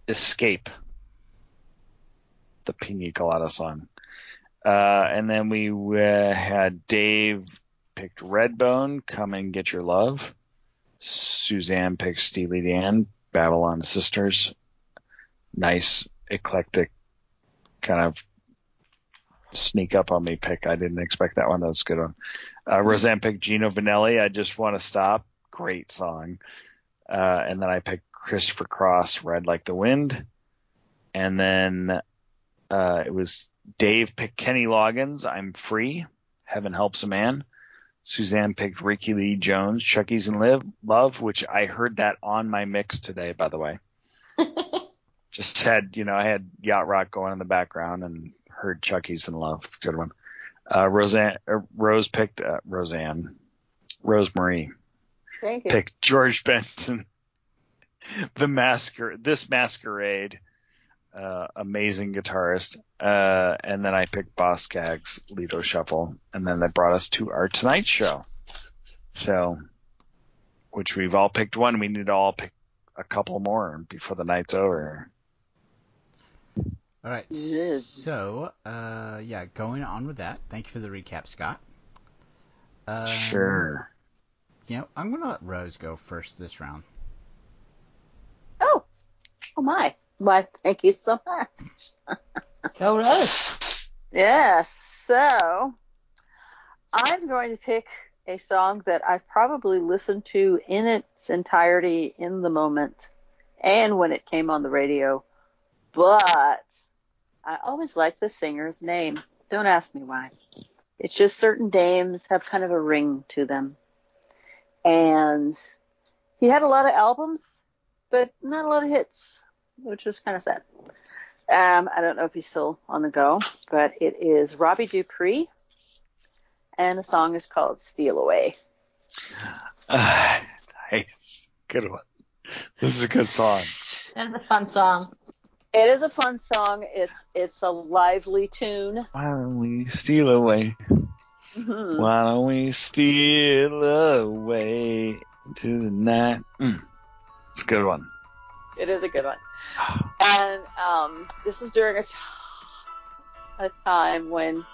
Escape, the Pina Colada song. Uh, and then we uh, had Dave picked Redbone, Come and Get Your Love. Suzanne picked Steely Dan, Babylon Sisters. Nice, eclectic, kind of sneak up on me pick. I didn't expect that one. That was a good one. Uh, Roseanne picked Gino Vannelli. I just want to stop. Great song. Uh, and then I picked Christopher Cross, Ride Like the Wind. And then, uh, it was Dave picked Kenny Loggins, I'm Free. Heaven Helps a Man. Suzanne picked Rickie Lee Jones, Chuck E.'s in Live, Love, which I heard that on my mix today, by the way. (laughs) Just had, you know, I had Yacht Rock going in the background and heard Chuck E.'s in Love. It's a good one. Uh, Roseanne, uh, Rose picked, uh, Roseanne, Rosemary Thank you. picked George Benson, (laughs) the masquer, this masquerade, uh, amazing guitarist. Uh, and then I picked Boz Scaggs, Lido Shuffle, and then that brought us to our Tonight Show. So, which we've all picked one. We need to all pick a couple more before the night's over. All right. So, uh, yeah, going on with that. Thank you for the recap, Scott. Um, sure. You know, I'm gonna let Rose go first this round. Oh, oh my. Why, thank you so much. Go Rose. Yeah, so I'm going to pick a song that I've probably listened to in its entirety in the moment and when it came on the radio, but I always like the singer's name. Don't ask me why. It's just certain names have kind of a ring to them. And he had a lot of albums, but not a lot of hits, which is kind of sad. Um, I don't know if he's still on the go, but it is Robbie Dupree, and the song is called "Steal Away." Uh, (sighs) nice. Good one. This is a good song. That's a fun song. It is a fun song. It's it's a lively tune. Why don't we steal away? Mhm. Why don't we steal away into the night? Mm. It's a good one. It is a good one. And um, this is during a, t- a time when,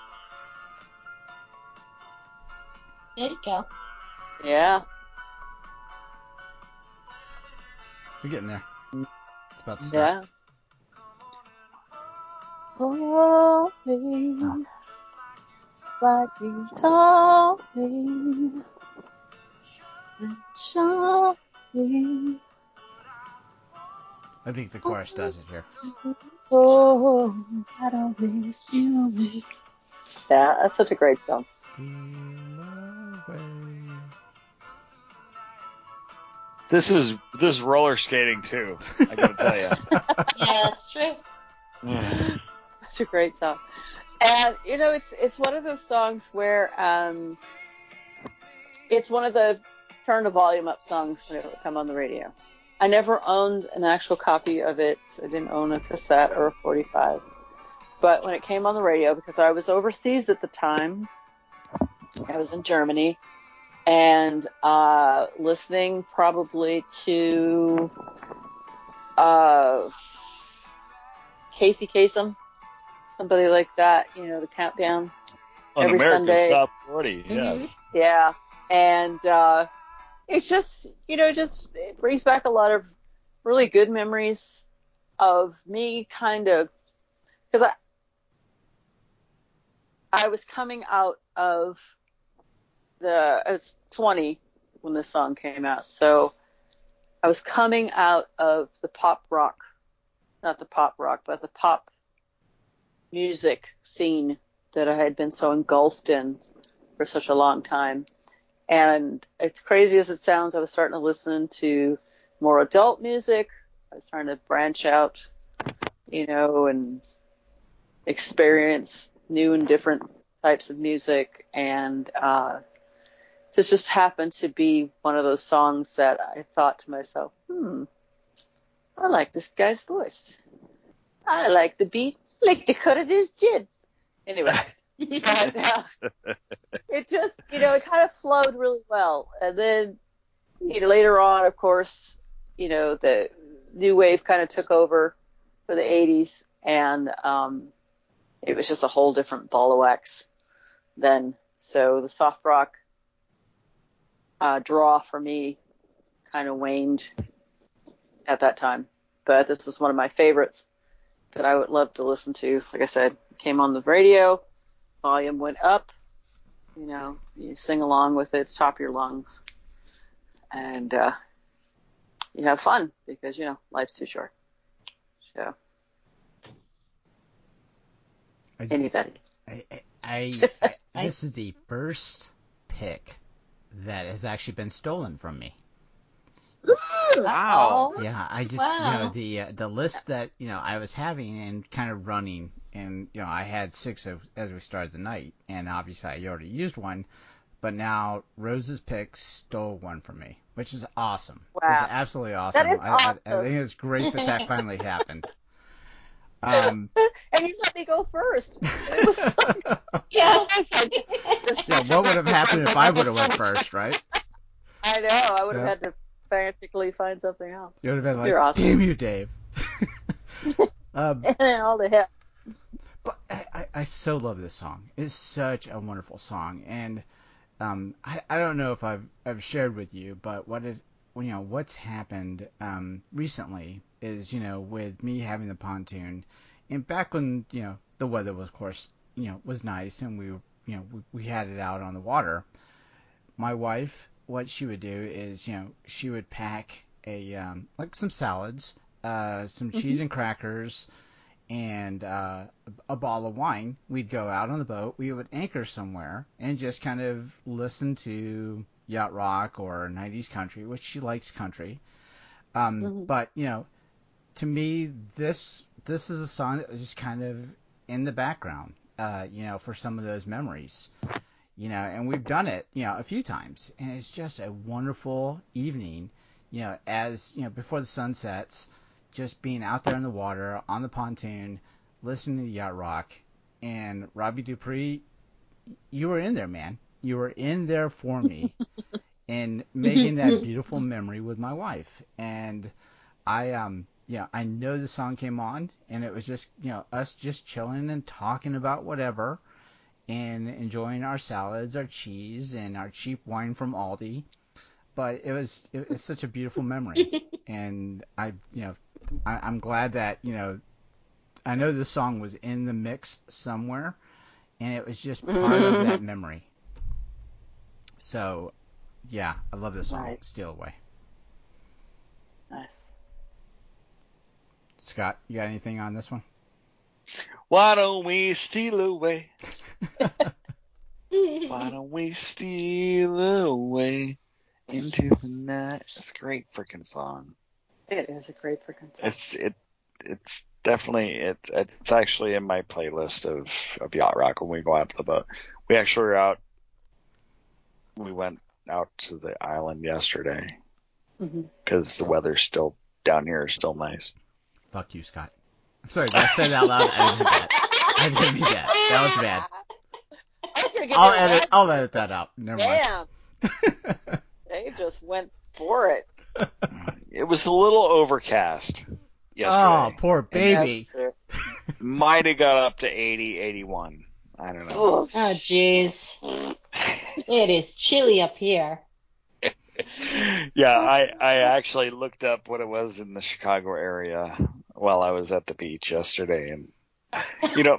There you go. yeah, We're getting there. It's about to start. yeah. Oh, me, it's like you told me, and show me. I think the chorus does it here. Oh, I don't miss you. Yeah, that's such a great song. Steal away. This is this is roller skating too. I gotta tell you. (laughs) Yeah, that's true. (sighs) Such a great song. And you know, it's it's one of those songs where um, it's one of the turn the volume up songs when it would come on the radio. I never owned an actual copy of it. I didn't own a cassette or a 45. But when it came on the radio, because I was overseas at the time, I was in Germany, and uh, listening probably to uh, Casey Kasem, somebody like that, you know, the countdown. On Every America's Sunday. Top 40, yes. Yeah. And uh, it's just, you know, just it brings back a lot of really good memories of me kind of, because I, I was coming out of the I was 20 when this song came out, so I was coming out of the pop rock, not the pop rock, but the pop music scene that I had been so engulfed in for such a long time. And as crazy as it sounds, I was starting to listen to more adult music. I was trying to branch out, you know, and experience new and different types of music. And uh, this just happened to be one of those songs that I thought to myself, hmm, I like this guy's voice. I like the beat, like the cut of his jib. Anyway, (laughs) but, uh, (laughs) it just, you know, it kind of flowed really well. And then, you know, later on, of course, you know, the new wave kind of took over for the 80s, and um, it was just a whole different ball of wax then. So the soft rock uh, draw for me kind of waned at that time. But this was one of my favorites that I would love to listen to. Like I said, came on the radio, volume went up, you know, you sing along with it, top of your lungs, and uh, you have fun because you know life's too short. So I, anybody, I, I, (laughs) I, this is the first pick that has actually been stolen from me. Wow. Yeah, I just Wow. you know the uh, the list that you know I was having and kind of running, and you know I had six of, as we started the night, and obviously I already used one, but now Rose's pick stole one from me, which is awesome. Wow. It's absolutely awesome. is I, I, I think it's great that that finally (laughs) happened. (laughs) Um, and you let me go first. It was so (laughs) Yeah. yeah, what would have happened if I would have went first, right? I know. I would have Yeah. had to frantically find something else. You would have been like, You're awesome. "Damn you, Dave." (laughs) um, (laughs) All the hell. but I, I, I so love this song. It's such a wonderful song, and um, I, I don't know if I've I've shared with you, but what it you know what's happened um, recently is you know with me having the pontoon, and back when you know the weather was of course you know was nice and we you know we, we had it out on the water. My wife, what she would do is you know she would pack a um, like some salads, uh, some cheese and crackers, and uh, a bottle of wine. We'd go out on the boat. We would anchor somewhere and just kind of listen to yacht rock or 90s country, which she likes country. Um, Mhm. But you know, to me, this this is a song that was just kind of in the background, uh, you know, for some of those memories. You know, and we've done it, you know, a few times, and it's just a wonderful evening. You know, as you know, before the sun sets, just being out there in the water on the pontoon, listening to yacht rock, and Robbie Dupree, you were in there, man. You were in there for me, (laughs) and making that beautiful memory with my wife. And I, um, yeah, I know the song came on, and it was just, you know, us just chilling and talking about whatever, and enjoying our salads, our cheese, and our cheap wine from Aldi. But it was, it was such a beautiful memory, (laughs) and I, you know, I, I'm glad that you know, I know this song was in the mix somewhere, and it was just part of that (laughs) memory. So, yeah, I love this song, Nice. "Steal Away." Nice. Scott, you got anything on this one? Why don't we steal away? Why don't we steal away into the night? It's a great freaking song. It is a great freaking song. It's it it's definitely it it's actually in my playlist of of yacht rock when we go out to the boat. We actually were out. We went out to the island yesterday mm-hmm. because the weather's still down here is still nice. Fuck you, Scott. I'm sorry, did I say that out loud? I didn't mean that. I didn't mean that. That was bad. I was gonna give I'll edit. red- I'll edit that out. Never Damn, mind. (laughs) they just went for it. It was a little overcast yesterday. oh, poor baby. (laughs) Might have got up to 80, 81. I don't know. Oh, jeez. It is chilly up here. (laughs) yeah, I I actually looked up what it was in the Chicago area while I was at the beach yesterday, and you know,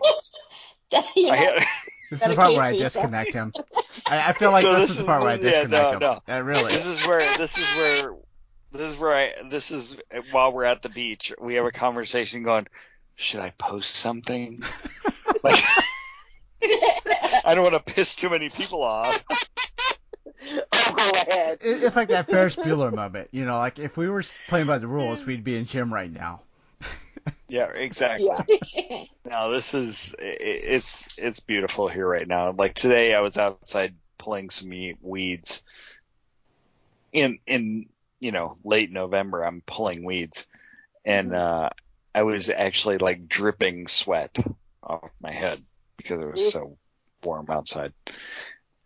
You I know, had This is the part where I disconnect him. (laughs) I, I feel like So this, this is the part where I yeah, disconnect no, him. no. Uh, really. This is where this is where this is where I this is while we're at the beach, we have a conversation going, should I post something? (laughs) like I don't want to piss too many people off. Oh, (laughs) go ahead. It's like that Ferris Bueller moment. You know, like if we were playing by the rules, we'd be in gym right now. Yeah, exactly. Yeah. (laughs) No, this is i- i- it's it's beautiful here right now. Like today, I was outside pulling some weeds. In in you know late November, I'm pulling weeds, and uh, I was actually like dripping sweat off my head because it was so warm outside.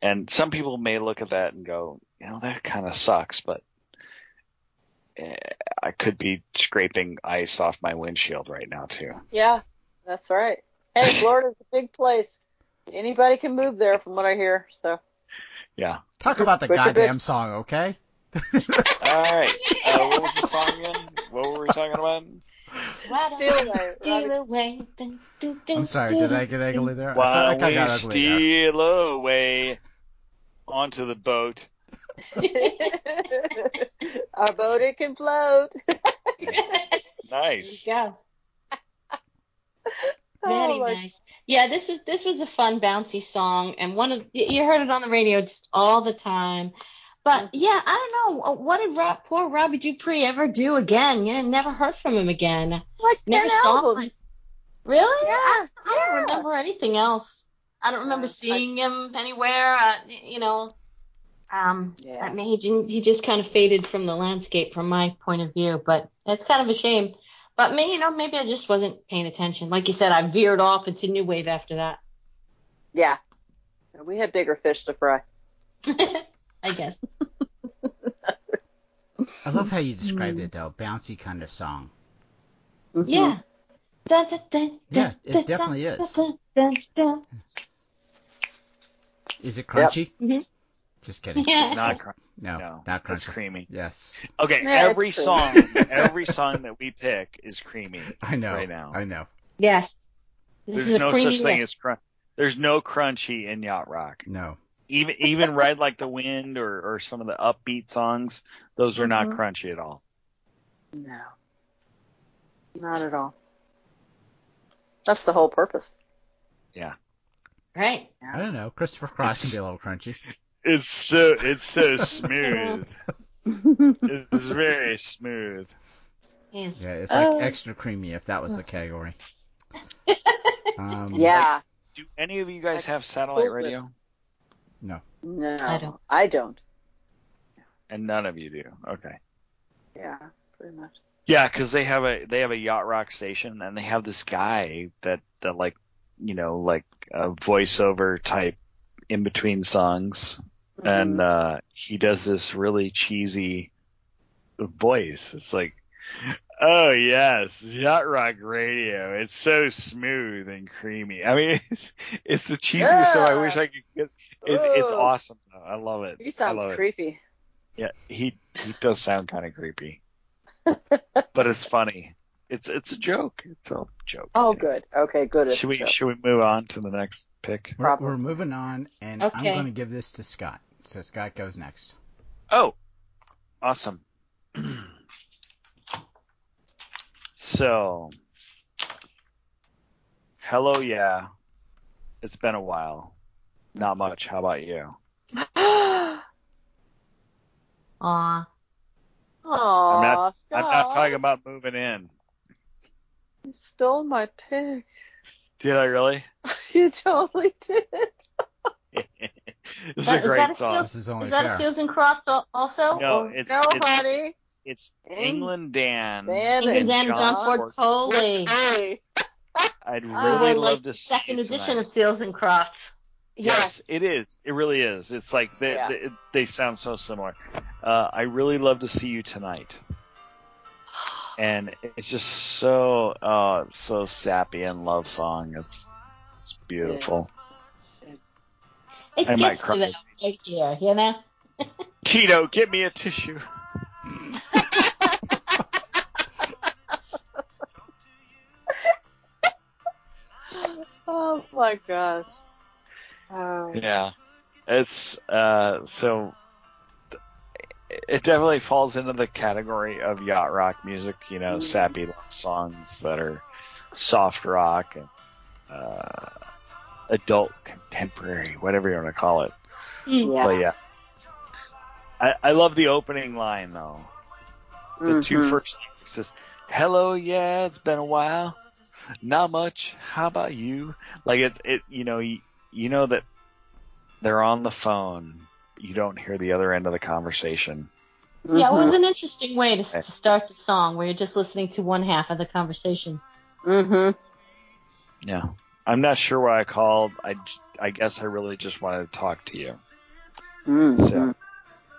And some people may look at that and go, you know, that kind of sucks, but eh, I could be scraping ice off my windshield right now too. Yeah, that's right. Hey, (laughs) Florida's a big place. Anybody can move there, from what I hear. So Yeah. Talk about the Put goddamn bitch- song, okay? (laughs) All right. Uh, what was the song again? What were we talking about? Why Steal away, steal away? I'm sorry, did I get ugly there? I While felt like I we got ugly there. steal away onto the boat. (laughs) our boat it can float. (laughs) Nice. There you go. (laughs) Oh, Very my- nice. Yeah, this was this was a fun bouncy song, and one of you heard it on the radio just all the time. But yeah, I don't know uh, what did Rob, poor Robbie Dupree ever do again? You never heard from him again. Like Never ten saw albums. him. Really? Yeah, I, I don't yeah. remember anything else. I don't remember I- seeing him anywhere. Uh, you know, um, Yeah. I mean, he just, he just kind of faded from the landscape from my point of view. But it's kind of a shame. But me, you know, maybe I just wasn't paying attention. Like you said, I veered off into new wave after that. Yeah. We had bigger fish to fry. (laughs) I guess. I love how you described it though, bouncy kind of song. Mhm. Yeah. Dun, dun, dun, Yeah, it dun, definitely dun, is. dun, dun, dun. Is it crunchy? Mhm. Just kidding. Yeah. It's not cr- No, no, not it's creamy. Yes, Okay, Yeah, every song, (laughs) every song that we pick is creamy. I know. Right now. I know. Yes. This There's is no creamy such thing as crunch. There's no crunchy in yacht rock. No. Even even (laughs) Ride Like the Wind or or some of the upbeat songs, those are not Mhm. crunchy at all. No. Not at all. That's the whole purpose. Yeah. Right. I don't know. Christopher Cross can be a little crunchy. (laughs) It's so it's so smooth. (laughs) It's very smooth. Yes. Yeah, it's like Oh. extra creamy if that was the category. (laughs) Um, Yeah. Do any of you guys Like have satellite Coldplay. radio? No. No I don't. I don't. And none of you do. Okay. Yeah, pretty much. Yeah, because they have a they have a yacht rock station, and they have this guy that that like you know like a voiceover type in between songs, and uh he does this really cheesy voice. It's like, oh yes, yacht rock radio. It's so smooth and creamy. I mean, (laughs) it's, it's the cheesiest. So I wish I could get. It, it's awesome. Though. I love it. He sounds love it. creepy. Yeah, he he does sound kind of creepy, (laughs) but it's funny. It's it's a joke. It's a joke. Oh, Yeah. good. Okay, good. It's Should we should we move on to the next pick? we're, we're moving on, and I'm going to give this to Scott. So Scott goes next. Oh, awesome. (clears throat) so, hello, yeah. It's been a while. Not much. How about you? Aw. (gasps) Aw, I'm not. Scott. I'm not talking about moving in. You stole my pick. Did I really? (laughs) you totally did. this is That- a is great that a song. feel- This is only Is that fair. a Seals and Crofts also? No, Or it's No, it's honey. it's Mm. England Dan. Dan England Dan and John John Ford Coley. Hey. (laughs) I'd really Oh, love like to the see second edition tonight. of Seals and Crofts. Yes, it is. It really is. It's like they Yeah. they, they sound so similar. Uh, I really love to see you tonight, and it's just so uh so sappy and love song. It's it's beautiful. It I might cry. you here, you know? (laughs) Tito, get me a tissue. (laughs) Oh my gosh. Oh. Yeah, it's uh, so it definitely falls into the category of yacht rock music. You know, Mhm. sappy love songs that are soft rock and uh, adult contemporary, whatever you want to call it. Yeah. But yeah, I, I love the opening line though. The two Mhm. first is "Hello, yeah, it's been a while. Not much. How about you?" Like it's it, you know, you, you know that they're on the phone. You don't hear the other end of the conversation. Yeah, it was Mhm. an interesting way to, to start the song where you're just listening to one half of the conversation. Mhm. Yeah, I'm not sure why I called. I, I guess I really just wanted to talk to you. Mhm. So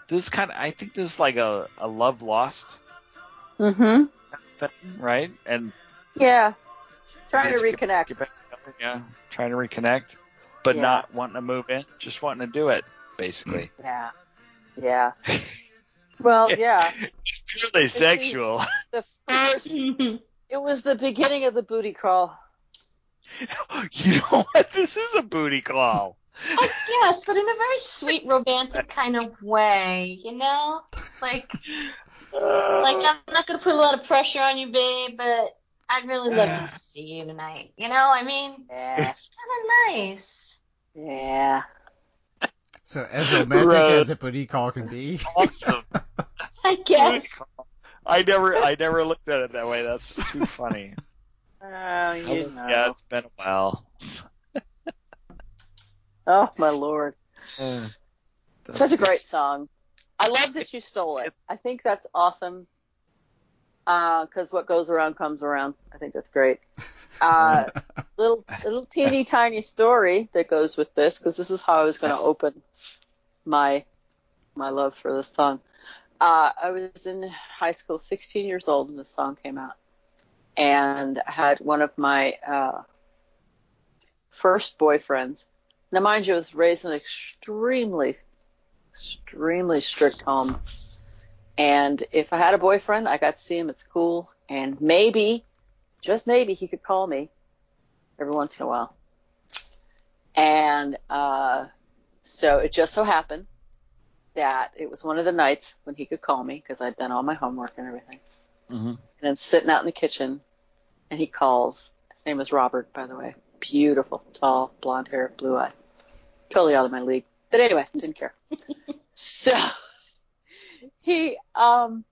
this kind of, I think this is like a, a love lost Mhm. thing, right? And Yeah. Trying to Let's get- reconnect. get back yeah, trying to reconnect, but Yeah. not wanting to move in, just wanting to do it, basically. Yeah. Yeah. (laughs) Well, yeah. It's purely sexual. The first. (laughs) It was the beginning of the booty crawl. (laughs) you know what? This is a booty crawl. call. guess, but in a very sweet, romantic kind of way, you know? Like, like I'm not gonna put a lot of pressure on you, babe, but I'd really love to (sighs) see you tonight. You know, I mean, Yeah. it's kind of nice. Yeah. So as romantic Right. as a booty call can be. awesome. (laughs) I guess. I never, I never looked at it that way. That's too funny. Oh, you oh, know. Yeah, it's been a while. Oh my lord. That's- Such a great song. I love that you stole it. I think that's awesome. Because what goes around comes around. I think that's great. (laughs) Uh, little little teeny tiny story that goes with this because this is how I was going (laughs) to open my my love for this song. Uh, I was in high school, 16 years old, when this song came out, and I had one of my uh, first boyfriends. Now, mind you, I was raised in an extremely, extremely strict home, and if I had a boyfriend, I got to see him at school, and maybe, just maybe, he could call me every once in a while. And uh, so it just so happened that it was one of the nights when he could call me because I'd done all my homework and everything. Mhm. And I'm sitting out in the kitchen, and he calls. His name is Robert, by the way. Beautiful, tall, blonde hair, blue eye. Totally out of my league. But anyway, didn't care. (laughs) so he um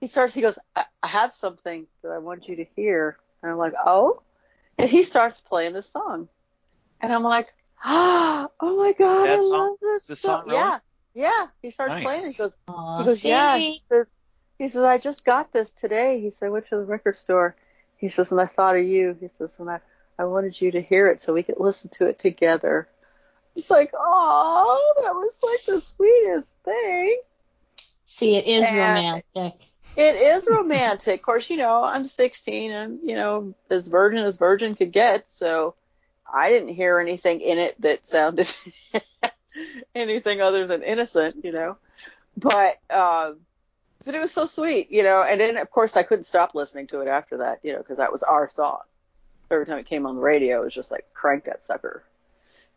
he starts. He goes, I, I have something that I want you to hear. And I'm like, oh. And he starts playing this song, and I'm like, (gasps) oh my god, That I song? love this. This song. song, really? Yeah, yeah. He starts Nice. playing. He goes, Aw, he goes, yeah. He says, he says, I just got this today. He said, went to the record store. He says, and I thought of you. He says, and I, I wanted you to hear it so we could listen to it together. It's like, oh, that was like the sweetest thing. See, it is And- romantic. It is romantic. of course, you know, I'm 16 and, you know, as virgin as virgin could get. So I didn't hear anything in it that sounded (laughs) anything other than innocent, you know. But, um, but it was so sweet, you know. And then, of course, I couldn't stop listening to it after that, you know, because that was our song. Every time it came on the radio, it was just like crank that sucker.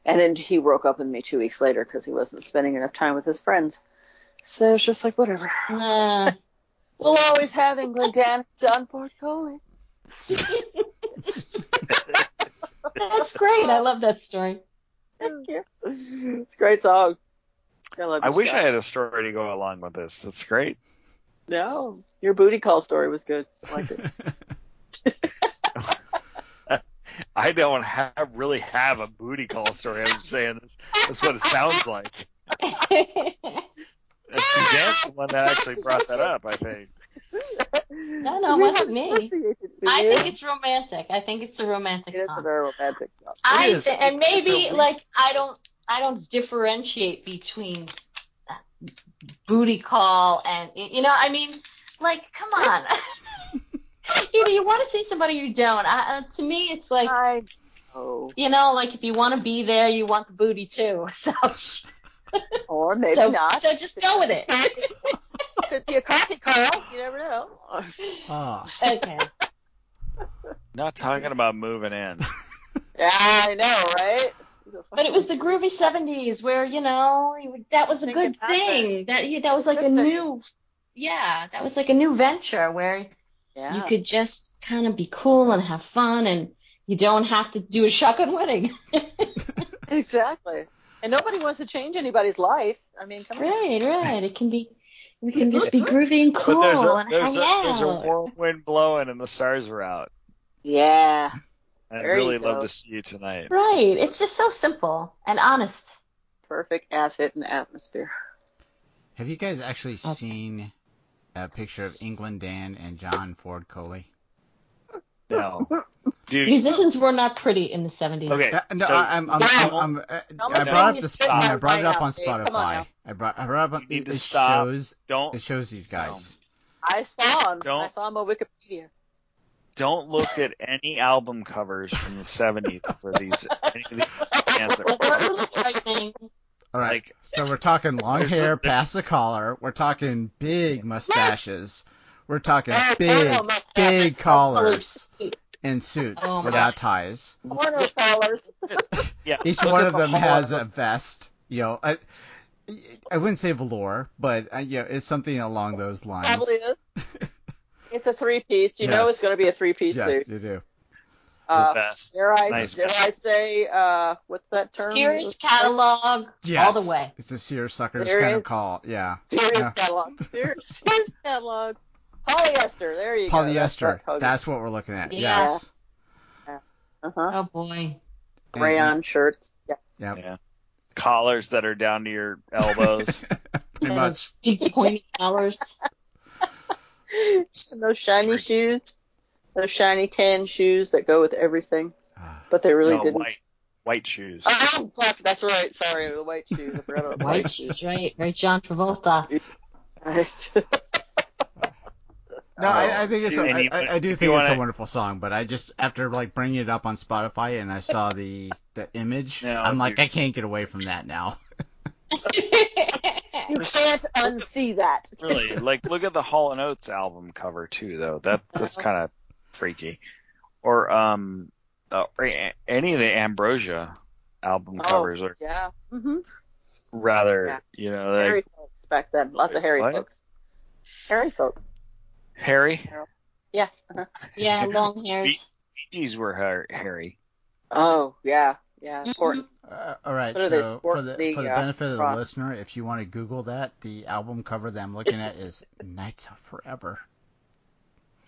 And then he broke up with me two weeks later because he wasn't spending enough time with his friends. So it's just like whatever. Uh, (laughs) We'll always have England Dan John Ford Coley. that's great. I love that story. Thank you. It's a great song. I love I wish stuff. I had a story to go along with this. That's great. No, your booty call story was good. I liked it. (laughs) I don't have really have a booty call story. I'm just saying this. That's what it sounds like. (laughs) And Suzanne's the one that actually brought that up. I think. No, no, it wasn't me. Associated I think it's romantic. I think it's a romantic it is a very romantic song. I is. thi- and It's- it's maybe like I don't I don't differentiate between uh, booty call and you know I mean like come on either (laughs) you want to see somebody or you don't I, uh, to me it's like I know. you know like if you want to be there you want the booty too (laughs) so (laughs) Or maybe so, not. so just go with it (laughs) Could be a coffee call. You never know. Ah, okay Not talking about moving in. (laughs) Yeah, I know, right? But it was the groovy '70s where you know that was a Think good thing. That yeah, that was like a thing. new, yeah, that was like a new venture where Yeah. you could just kind of be cool and have fun, and you don't have to do a shotgun wedding. Exactly. And nobody wants to change anybody's life. I mean, come on. right, right. It can be, we can just be groovy and cool But there's a and there's hang a out. there's a warm wind blowing and the stars are out. Yeah. I'd really love to see you tonight. Right. It's just so simple and honest. Perfect acid and atmosphere. Have you guys actually seen a picture of England Dan and John Ford Coley? No, dude. Musicians were not pretty in the 70s. Okay, Uh, no, so I, I'm, I'm, I'm, I'm, uh, I brought up the is I brought it up on House, on Spotify. I brought I brought up You it, it shows don't it shows these guys. I saw him. I Don't- saw him on Wikipedia. don't look at any album covers from the 70s for these any of these (laughs) bands that Well, we're frightening. All right, Like- so we're talking long There's a- hair past the collar. We're talking big mustaches. We're talking big, big collars and suits Oh, my without ties. Porno collars. (laughs) yeah, Each one of them has a vest. You know, I, I wouldn't say velour, but uh, yeah, it's something along those lines. Probably is. (laughs) It's a three piece. You know it's going to be a three piece yes, suit. you do. Uh, the best. dare I Nice. dare I say uh what's that term? Sears catalog Yes, all the way. It's a seersuckers There kind is. of call. Yeah. Sears Yeah. catalog. (laughs) Sears, Sears catalog. Polyester. There you go. Polyester. what That's what we're looking at. Yeah. Yes. uh-huh. Oh boy. Rayon shirts. Yeah. Yep. Yeah. Collars that are down to your elbows. (laughs) Pretty much. Big pointy collars. And (laughs) (laughs) those shiny shoes. Those shiny tan shoes that go with everything. Ah. But they really no, didn't. white white shoes. Oh, fuck. That's right. Sorry. The white shoes. I forgot about White white shoes. shoes, right? Right, John Travolta. Nice. No, I, I think it's. A, And I, I I do if think you it's a wonderful song, but I just after like bringing it up on Spotify and I saw the the image, No, I'm like, dude. I can't get away from that now. (laughs) you can't unsee that. (laughs) really, like look at the Hall and Oates album cover too, though. That that's (laughs) kind of freaky. Or um, uh, or any of the Ambrosia album covers are Yeah. Mm-hmm. rather, Yeah. you know, like Hairy folks back then. Lots of hairy What? folks. Hairy folks. Hairy. Yeah. Uh-huh. yeah, (laughs) long hairs. These were hair- hairy. Oh, yeah. Yeah. Mm-hmm. Important. Uh, all right, What they, so for the the, for the uh, benefit of the rock? listener, if you want to Google that, the album cover that I'm looking at is Nights Are Forever.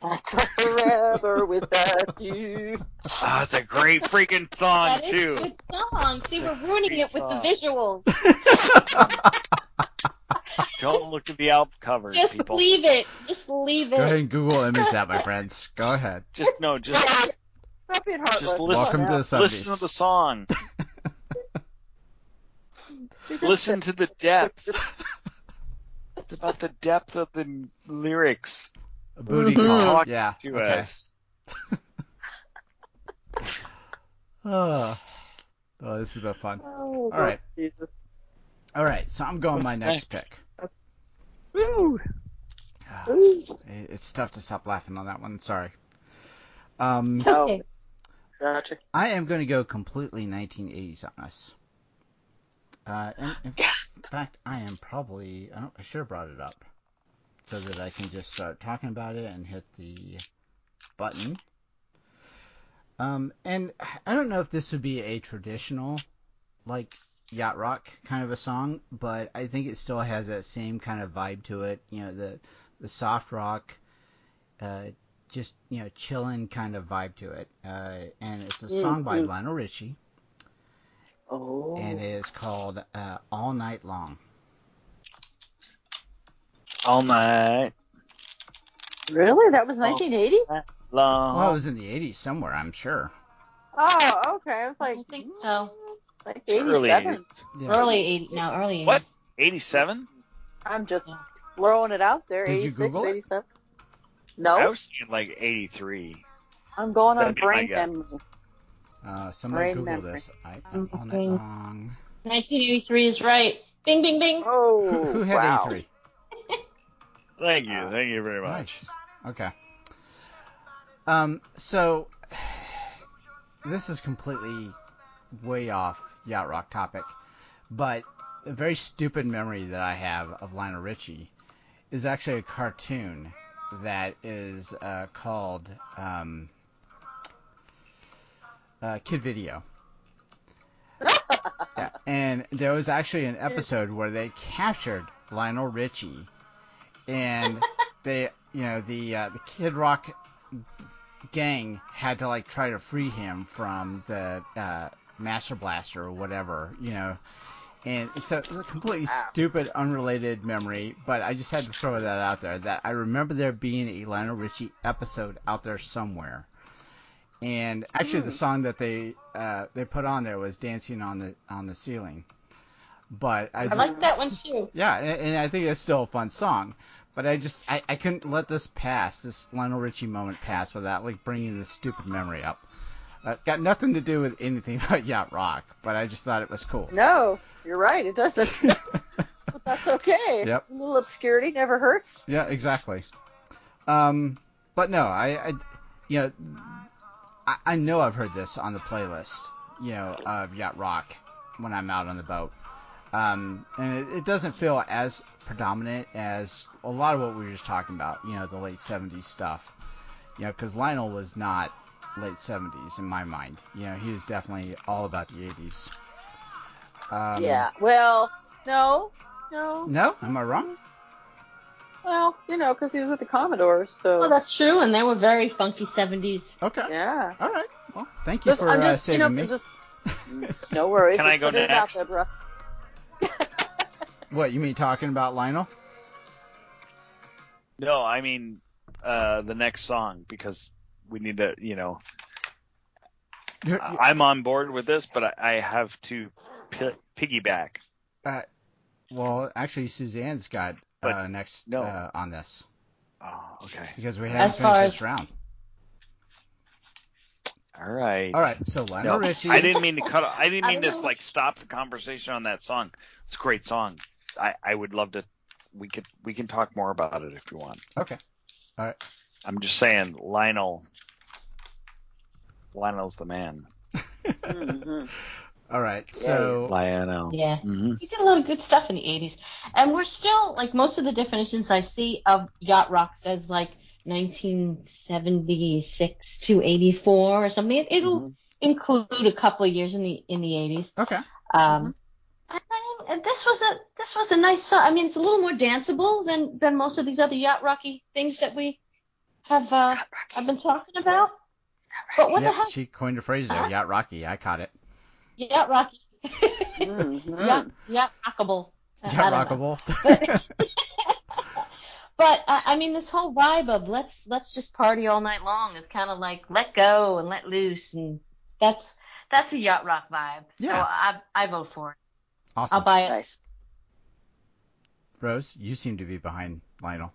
That's forever without you. (laughs) Oh, it's a great freaking song That is too. a good song. See, we're ruining it with the visuals. (laughs) (laughs) Don't look at the album cover, Just people. leave it. Just leave it. Go ahead it. and Google (laughs) image that, my friends. Go ahead. Just no, just Stop being heartless. Just listen- Welcome to the 70s. listen to the song. (laughs) Listen to the depth. It's about the depth of the lyrics A booty Mhm. call. Talk Yeah. to okay. us. Oh. oh, this has been fun. Oh, All right. Jesus. All right, so I'm going my next Thanks. pick. Woo. Ah, Ooh. it- It's tough to stop laughing on that one. Sorry. Um, Oh, Okay. gotcha. I am going to go completely 1980s on us. Uh, and in Yes. fact, I am probably I, don't, I should have brought it up so that I can just start talking about it and hit the button. Um, and I don't know if this would be a traditional like yacht rock kind of a song, but I think it still has that same kind of vibe to it. You know, the the soft rock, uh, just you know, chilling kind of vibe to it. Uh, and it's a song by Mhm. Lionel Richie, Oh. and it is called uh, "All Night Long." All night really? That was 1980? long. Well, it was in the '80s somewhere, I'm sure. Oh, okay. I was like, don't think so. Like early 87. Yeah. Early 80, no, early 80s. What? 87? I'm just throwing it out there. Did you 86, Google it? 87. No, I was thinking like 83. I'm going on That'd be brain memory. Uh, somebody Brain Google memory. this. I, I'm on night looking. long. 1983 is right. Bing, bing, bing. Oh, (laughs) Who had wow. 83? Thank you. Thank you very much. Nice. Okay. Um, so (sighs) this is completely way off yacht rock topic, but a very stupid memory that I have of Lionel Richie is actually a cartoon that is uh, called um, uh, Kid Video. (laughs) yeah, and there was actually an episode where they captured Lionel Richie, and (laughs) they, you know, the uh, the Kid Rock gang had to like try to free him from the uh, Master Blaster or whatever, you know. And so it's a completely stupid, unrelated memory, but I just had to throw that out there. That I remember there being a Lionel Richie episode out there somewhere. And actually, the song that they uh, they put on there was "Dancing on the on the Ceiling." But I, I like that one too. yeah, and, and I think it's still a fun song. But I just I, I couldn't let this pass, this Lionel Richie moment pass without like bringing this stupid memory up. Uh, got nothing to do with anything (laughs) about yacht rock, but I just thought it was cool. No, you're right. It doesn't. (laughs) but that's okay. Yep. A little obscurity never hurts. Yeah, exactly. Um, but no, I, I you know, I, I know I've heard this on the playlist, you know, of yacht rock when I'm out on the boat. Um, and it, it doesn't feel as predominant as a lot of what we were just talking about, you know, the late 70s stuff. You know, because Lionel was not late 70s in my mind. You know, he was definitely all about the 80s. Um, yeah. Well, no, no. No? Am I wrong? Well, you know, because he was with the Commodores, so. Well, that's true, and they were very funky 70s. Okay. yeah. All right. Well, thank you Just, for I'm uh, just, you saving know, me. just. (laughs) No worries. Can I go put it next? out there, bro. What, you mean talking about Lionel? No, I mean uh, the next song because we need to, you know, You're- I- I'm on board with this, but I, I have to pi piggyback. Uh, well, actually, Suzanne's got But uh, next no. uh, on this Oh, okay. because we haven't far finished this as- round. All right. All right, so Lionel No, Richie. I didn't mean to cut. I didn't (laughs) I mean to know. like stop the conversation on that song. It's a great song. I, I would love to. We could we can talk more about it if you want. Okay. All right. I'm just saying, Lionel. Lionel's the man. hmm (laughs) All right. So Lionel. Yeah. hmm He did a lot of good stuff in the 80s. And we're still, like, most of the definitions I see of yacht rock says, like, 1976 to 84 or something. It, it'll Mhm. include a couple of years in the in the 80s. okay. Um, and, then- and this was a this was a nice song. I mean, it's a little more danceable than than most of these other yacht rocky things that we have uh, I've been talking about. But what yeah, the heck, she coined a phrase there. Huh? Yacht Rocky. I caught it. yacht rocky, hmm yacht yacht rockable. I- I Yacht. Rockable. (laughs) But uh, I mean, this whole vibe of let's let's just party all night long is kind of like let go and let loose, and that's that's a yacht rock vibe. Yeah. So I I vote for it. Awesome. I'll buy it. Nice. Rose, you seem to be behind Lionel.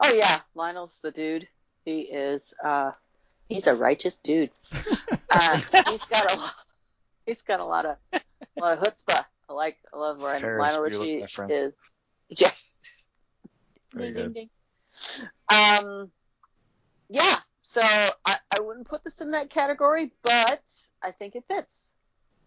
Oh yeah, Lionel's the dude. He is. uh He's a righteous dude. (laughs) Uh, he's got a. lot- He's got a lot of, a lot of chutzpah. I like. I love where Ferris Lionel Richie reference. is. Yes. Very ding, good. ding, ding. Um, yeah. So I, I wouldn't put this in that category, but I think it fits.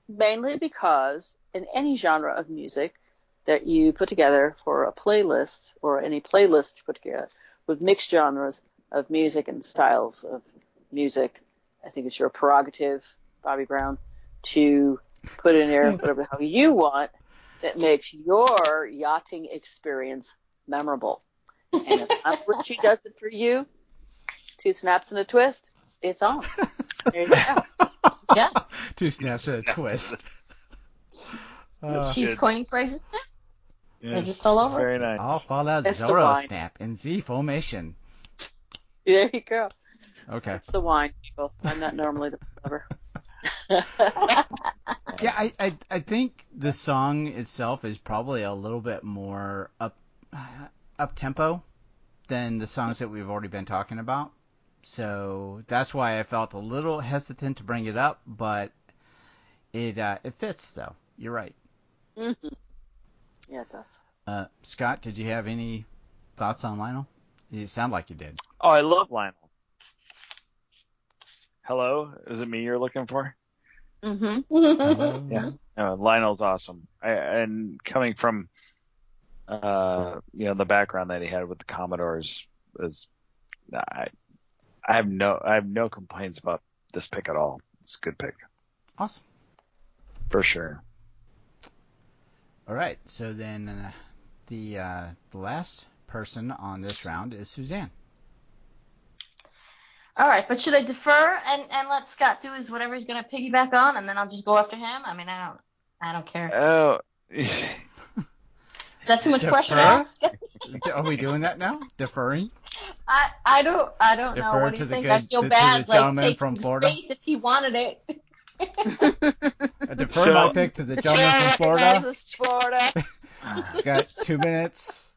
Mainly because in any genre of music that you put together for a playlist or any playlist you put together with mixed genres of music and styles of music, I think it's your prerogative, Bobby Brown, to put in there whatever the hell you want that makes your yachting experience memorable. And if Aunt Richie does it for you, two snaps and a twist, it's on. There you go. (laughs) Yeah, Two snaps and a twist. Uh, she's good. coining phrases too. They're just all over. Very nice. I'll follow It's the snap in Z formation. (laughs) There you go. Okay. It's the wine, people. I'm not normally the lover. (laughs) Yeah, I, I I think the song itself is probably a little bit more up up tempo than the songs that we've already been talking about. So that's why I felt a little hesitant to bring it up, but it uh, it fits though. You're right. hmm Yeah, it does. Uh, Scott, did you have any thoughts on Lionel? You sound like you did. Oh, I love Lionel. Hello, is it me you're looking for? Mm-hmm. (laughs) Yeah. No, Lionel's awesome. I, and coming from, uh, you know, the background that he had with the Commodores is, I, I have no, I have no complaints about this pick at all. It's a good pick Awesome. for sure. All right. So then uh, the uh, the last person on this round is Suzanne. All right, but should I defer and, and let Scott do his whatever he's gonna piggyback on, and then I'll just go after him? I mean, I don't, I don't care. Oh, Is that too much pressure Defer? now? (laughs) Are we doing that now? Deferring? I, I don't, I don't know. Defer What do to you the think? good- I feel to the bad, like gentleman taking from Florida? space if he wanted it. (laughs) (laughs) I defer So- my pick to the gentleman from Florida. Florida. (laughs) Got two minutes.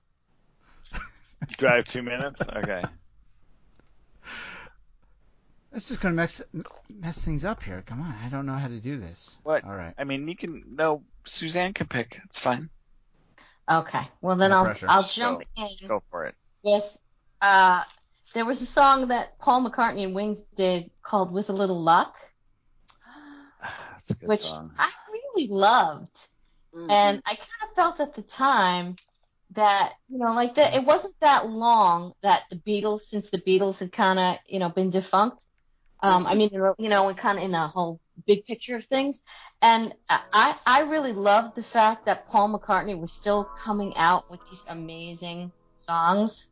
do I have two minutes? Okay. This is gonna mess mess things up here. Come on, I don't know how to do this. What? All right. I mean, you can, no, Suzanne can pick. It's fine. Okay, well then No I'll, pressure. I'll So, jump in Go for it. with, uh, there was a song that Paul McCartney and Wings did called "With a Little Luck," It's a good which song. I really loved. Mhm. And I kind of felt at the time that, you know, like that it wasn't that long that the Beatles, since the Beatles had kind of, you know, been defunct. Um, I mean, you know, we kind of in the whole big picture of things. And I, I really loved the fact that Paul McCartney was still coming out with these amazing songs.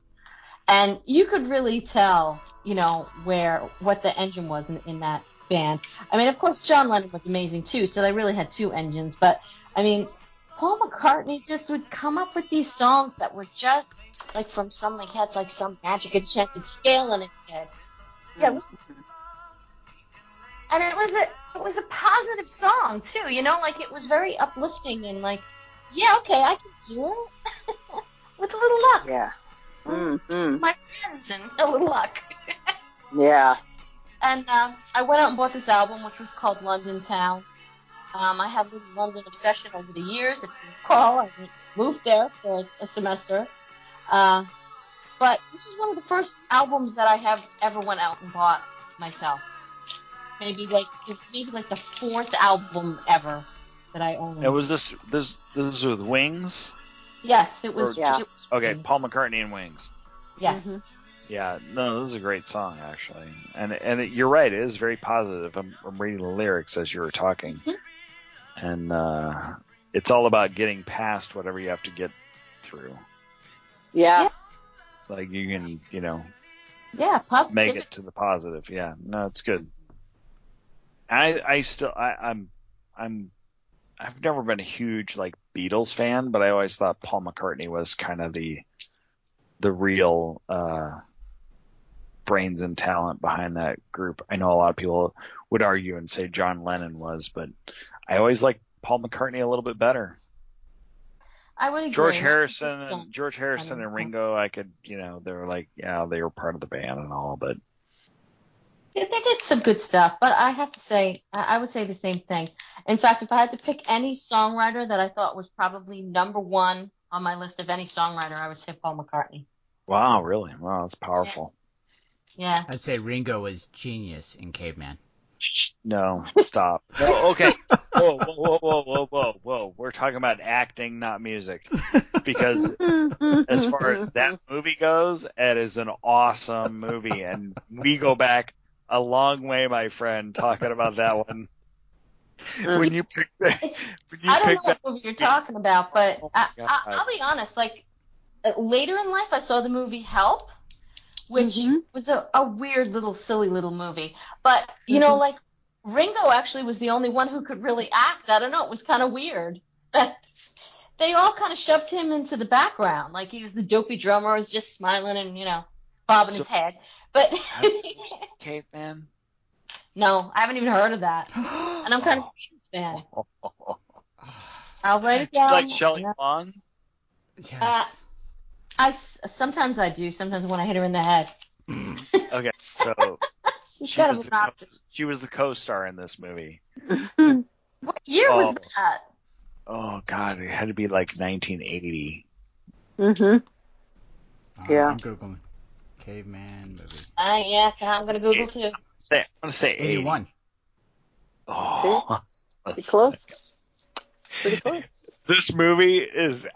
And you could really tell, you know, where, what the engine was in, in that band. I mean, of course, John Lennon was amazing too, so they really had two engines. But I mean, Paul McCartney just would come up with these songs that were just like from some like had like some magic enchanted scale in his head. Yeah, and it was a it was a positive song too. You know, like it was very uplifting and like, yeah, okay, I can do it (laughs) with a little luck. Yeah. Mm-hmm. My friends and a little luck. (laughs) Yeah. And um, I went out and bought this album, which was called London Town. Um, I have a London obsession over the years. If you recall, I moved there for a semester. Uh, but this was one of the first albums that I have ever went out and bought myself. Maybe like maybe like the fourth album ever that I owned. Now, was this this this is with Wings? yes, it was. or- Yeah. it was Okay, Paul McCartney and Wings. Yes. Mhm. Yeah, no, this is a great song actually, and and it, you're right, it is very positive. I'm, I'm reading the lyrics as you were talking, Mhm. and uh, it's all about getting past whatever you have to get through. Yeah. Like you can, you know, Yeah, positive. make it to the positive. Yeah, no, it's good. I I still I, I'm I'm I've never been a huge like Beatles fan, but I always thought Paul McCartney was kind of the the real uh brains and talent behind that group. I know a lot of people would argue and say John Lennon was, but I always liked Paul McCartney a little bit better. I would agree. George Harrison and George Harrison and Ringo, I could, you know, they were like, yeah, they were part of the band and all, but They they did some good stuff, but I have to say, I I would say the same thing. In fact, if I had to pick any songwriter that I thought was probably number one on my list of any songwriter, I would say Paul McCartney. wow, really? Wow, that's powerful. Yeah. I'd say Ringo was genius in Caveman. No, stop. (laughs) No, okay. (laughs) Whoa, whoa, whoa, whoa, whoa, whoa, whoa. We're talking about acting, not music. Because as far as that movie goes, it is an awesome movie, and we go back a long way, my friend, talking about that one. When you pick that, (laughs) when you I don't pick know that, what movie you're talking about, but Oh I, I, I'll be honest. Like uh, later in life, I saw the movie Help, which Mhm. was a, a weird little, silly little movie. But you know, Mhm. like Ringo actually was the only one who could really act. I don't know. It was kind of weird. (laughs) they all kind of shoved him into the background, like he was the dopey drummer, was just smiling and you know bobbing his head. But (laughs) Caveman. no, I haven't even heard of that, and I'm kind of a Beatles fan. I'll write it down. like Shelley and Long? Yes. I s- sometimes I do. Sometimes when I hit her in the head. (clears throat) Okay, so (laughs) She was the co- she was the co-star in this movie. (laughs) What year was Oh. that? Oh God, it had to be like 1980. Mhm. Uh, Yeah. I'm googling Caveman movie. Uh, yeah, I'm gonna Google too. Say, I'm gonna say 80. 81. Oh, (laughs) Pretty close. Pretty close. This movie is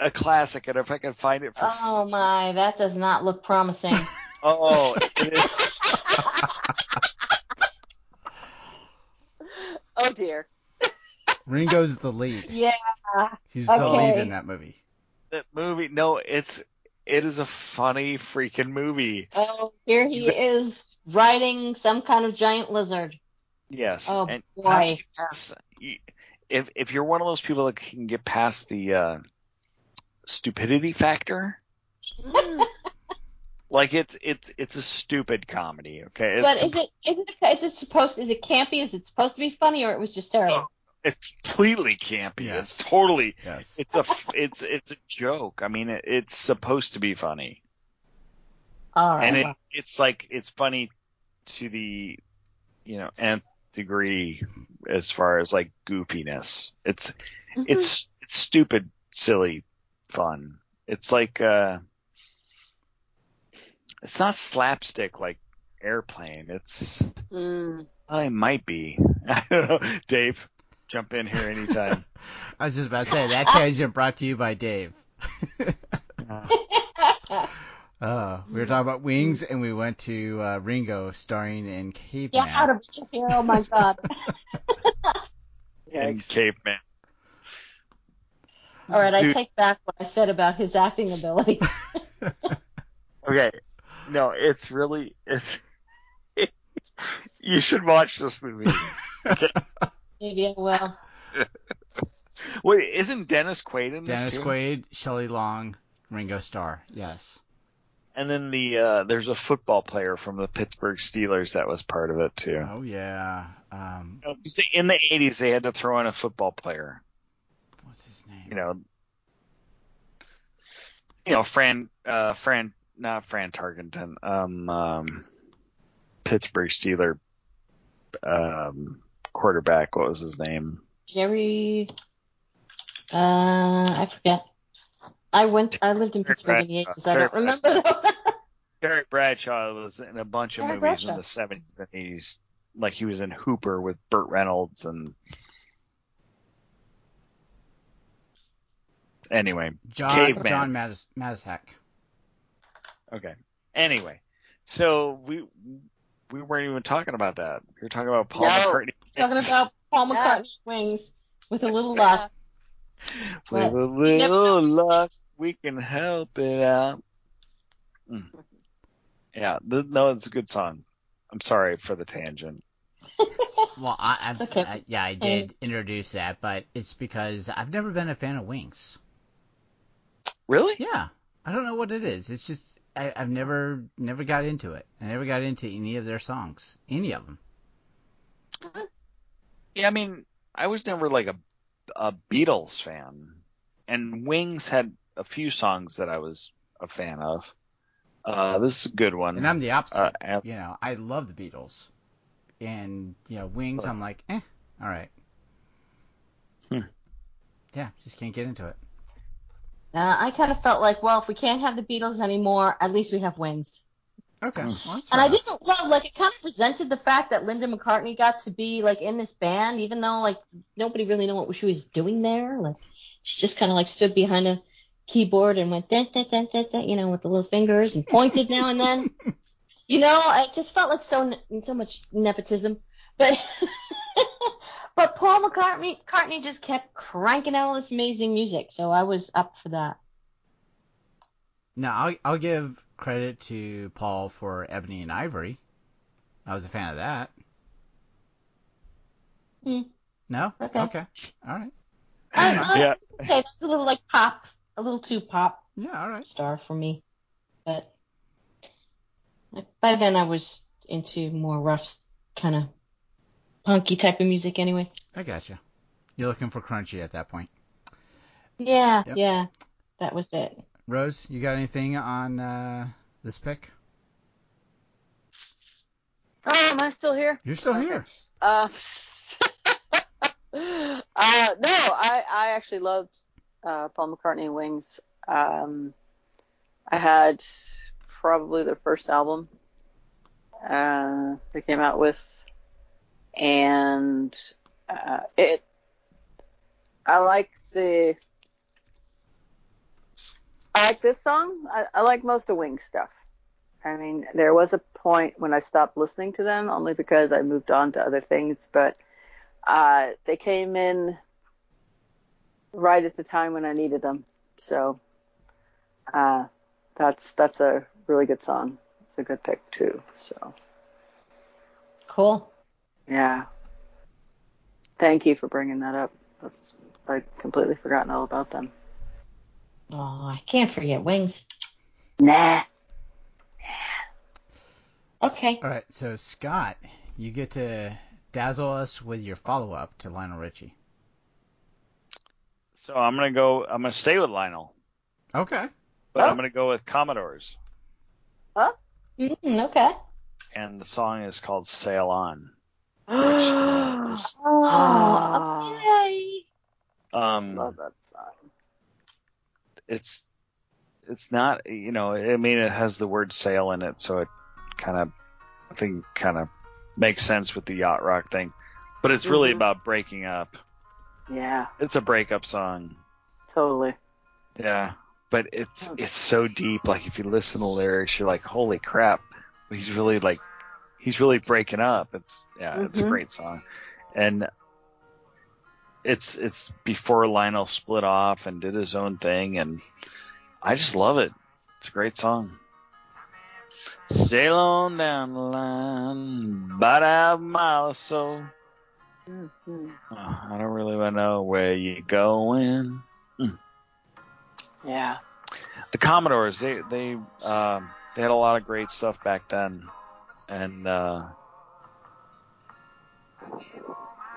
a classic, and if I can find it for Oh my, that does not look promising. (laughs) oh, it is, (laughs) Oh dear. (laughs) Ringo's the lead. yeah. He's the lead in that movie. that movie. No, it's it is a funny freaking movie. Oh, here he is riding some kind of giant lizard. Yes. Oh, and boy. have to past- if if you're one of those people that can get past the uh, stupidity factor, (laughs) like it's it's it's a stupid comedy. Okay, it's but is it is it is it supposed is it campy? Is it supposed to be funny or it was just terrible? it's completely campy. Yes. It's totally Yes. it's a it's it's a joke. I mean, it, it's supposed to be funny, All right. and it it's like it's funny to the you know nth degree as far as like goofiness. It's Mhm. it's it's stupid, silly, fun. It's like uh, it's not slapstick like airplane. It's Mm. well, it might be. (laughs) I don't know, Dave. Jump in here anytime. (laughs) I was just about to say that tangent brought to you by Dave. (laughs) Uh, we were talking about wings, and we went to uh, Ringo starring in Caveman. yeah, out of here. Oh my god. in Yikes. caveman. All right, I take back what I said about his acting ability. (laughs) Okay, no, it's really it's. (laughs) you should watch this movie. Maybe I will. (laughs) Wait, isn't Dennis Quaid in this Dennis? Quaid, Shelley Long, Ringo Starr. Yes. And then the uh, there's a football player from the Pittsburgh Steelers that was part of it too. Oh yeah. Um, You know, 'cause In the 80s, they had to throw in a football player. What's his name? You know, you know, Fran, uh, Fran, not Fran Tarkenton, um, um, Pittsburgh Steeler, um, quarterback. What was his name? Jerry. Uh, I forget. I went. I lived in Pittsburgh in the eighties. I don't remember. though. (laughs) Terry Bradshaw was in a bunch of Terry movies in the 70s and 80s. Like he was in Hooper with Burt Reynolds and. Anyway, John Caveman. John Mattis, Matuszak. Okay. Anyway, so we we weren't even talking about that. We were talking about Paul No. McCartney. Talking about Paul Yeah. McCartney wings with a little luck. (laughs) With What? a little luck, we can help it out. Mm. Yeah, th- no, it's a good song. I'm sorry for the tangent. (laughs) Well, I, I've, Okay. I, yeah, I did introduce that, but it's because I've never been a fan of Wings. Really? Yeah, I don't know what it is. It's just I, I've never never got into it. I never got into any of their songs, any of them. Yeah, I mean, I was never like a a Beatles fan, and Wings had a few songs that I was a fan of. Uh, this is a good one. And I'm the opposite. Uh, you know, I love the Beatles, and you know, Wings. I'm like, eh, all right. Hmm. Yeah, just can't get into it. Uh, I kind of felt like, well, if we can't have the Beatles anymore, at least we have Wings. Okay, Hmm. well, that's And I fair enough. didn't love, like, it kind of resented the fact that Linda McCartney got to be, like, in this band, even though, like, nobody really knew what she was doing there. Like, she just kind of, like, stood behind a keyboard and went, dun, dun, dun, dun, dun, you know, with the little fingers and pointed now and then. (laughs) You know, it just felt like so so much nepotism. But (laughs) but Paul McCartney, McCartney just kept cranking out all this amazing music, so I was up for that. No, I'll, I'll give credit to Paul for Ebony and Ivory. I was a fan of that. Hmm. No? Okay. Okay. All right. I, I, Yeah. it's okay. It's a little like pop, a little too pop Yeah, all right. star for me. But by then I was into more rough, kind of punky type of music anyway. I gotcha. You're looking for crunchy at that point. Yeah, Yep. yeah, that was it. Rose, you got anything on uh, this pick? Oh, am I still here? You're still Okay. here. Uh, (laughs) uh, no, I, I actually loved uh, Paul McCartney and Wings. Um, I had probably their first album uh, they came out with, and uh, it. I like the. I like this song. I, I like most of Wings stuff. I mean, there was a point when I stopped listening to them only because I moved on to other things, but uh, they came in right at the time when I needed them. So uh, that's that's a really good song. It's a good pick too. So Cool. Yeah, thank you for bringing that up. That's I completely forgotten all about them. Oh, I can't forget wings. Nah. Okay. All right, so Scott, you get to dazzle us with your follow-up to Lionel Richie. So I'm gonna go. I'm gonna stay with Lionel, Okay. but Oh. I'm gonna go with Commodores, Mm, okay. and the song is called "Sail On." Love Oh, okay. Um, that song. it's it's not you know I mean it has the word sail in it, so it kind of I think kind of makes sense with the yacht rock thing, but it's really Mhm. about breaking up. Yeah, It's a breakup song. totally. Yeah, but it's Oh. it's so deep. Like if you listen to the lyrics, you're like, holy crap, he's really like he's really breaking up. It's yeah, it's a Mhm. great song, and it's it's before Lionel split off and did his own thing, and I just love it. It's a great song. Sail on down the line, about a mile or so. Mhm. Oh, I don't really know where you're going. Yeah. the Commodores, they they um, they had a lot of great stuff back then, and uh,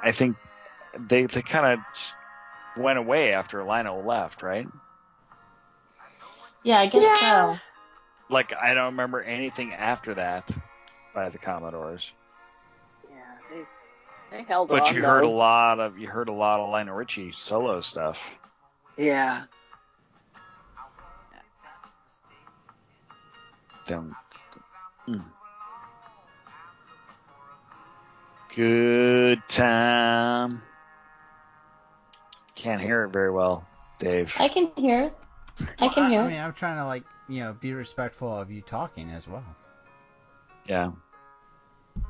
I think they they kind of went away after Lionel left, right? Yeah, I guess Yeah. so. Like I don't remember anything after that by the Commodores, Yeah, they they held but on. you heard a lot of you heard a lot of Lionel Richie solo stuff. Yeah. Don't. Mm. Good time. Can't hear it very well, Dave. I can hear it. I can hear I, it. mean, I'm trying to like you know be respectful of you talking as well. Yeah,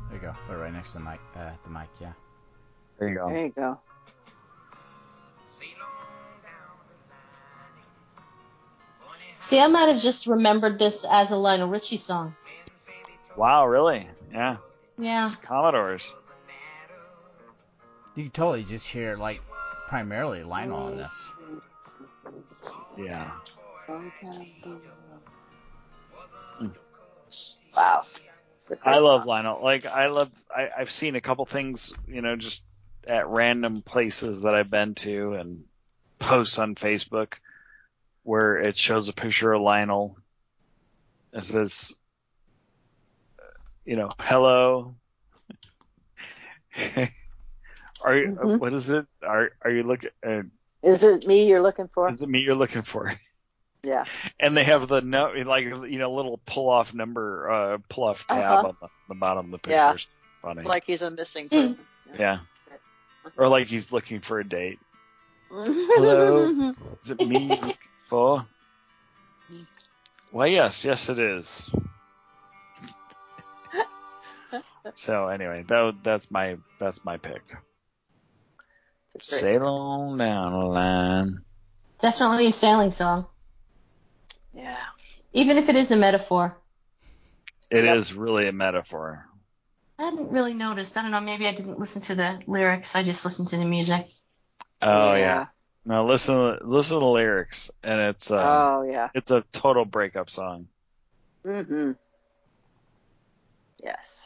There you go. Put it right next to the mic. Uh, the mic. Yeah. there you go. There you go. See, I might have just remembered this as a Lionel Richie song. Wow, really? Yeah, Yeah. it's Commodores. You can totally just hear like primarily Lionel on this. Yeah. Wow. It's a great I love. Lionel. Like I love. I, I've seen a couple things, you know, just at random places that I've been to, and posts on Facebook where it shows a picture of Lionel. It says, uh, you know, hello. (laughs) are you? uh, Mhm. What is it? Are Are you looking? Uh, Is it me you're looking for? is it me you're looking for? Yeah. And they have the no, like you know, little pull off number, uh, pull off tab Uh-huh. on the, the bottom of the picture. Yeah. Funny. Like he's a missing Hmm. person. yeah. Or like he's looking for a date. (laughs) Hello. Is it me you're looking for? Well, yes, yes, it is. (laughs) so anyway, that that's my that's my pick. It's a great- Sail on down the line. Definitely a sailing song. Yeah. Even if it is a metaphor. It is Yep. really a metaphor. I hadn't really noticed. I don't know, maybe I didn't listen to the lyrics. I just listened to the music. Oh yeah. Now listen, listen to the lyrics, and it's uh, Oh yeah. it's a total breakup song. Mm-hmm. Yes.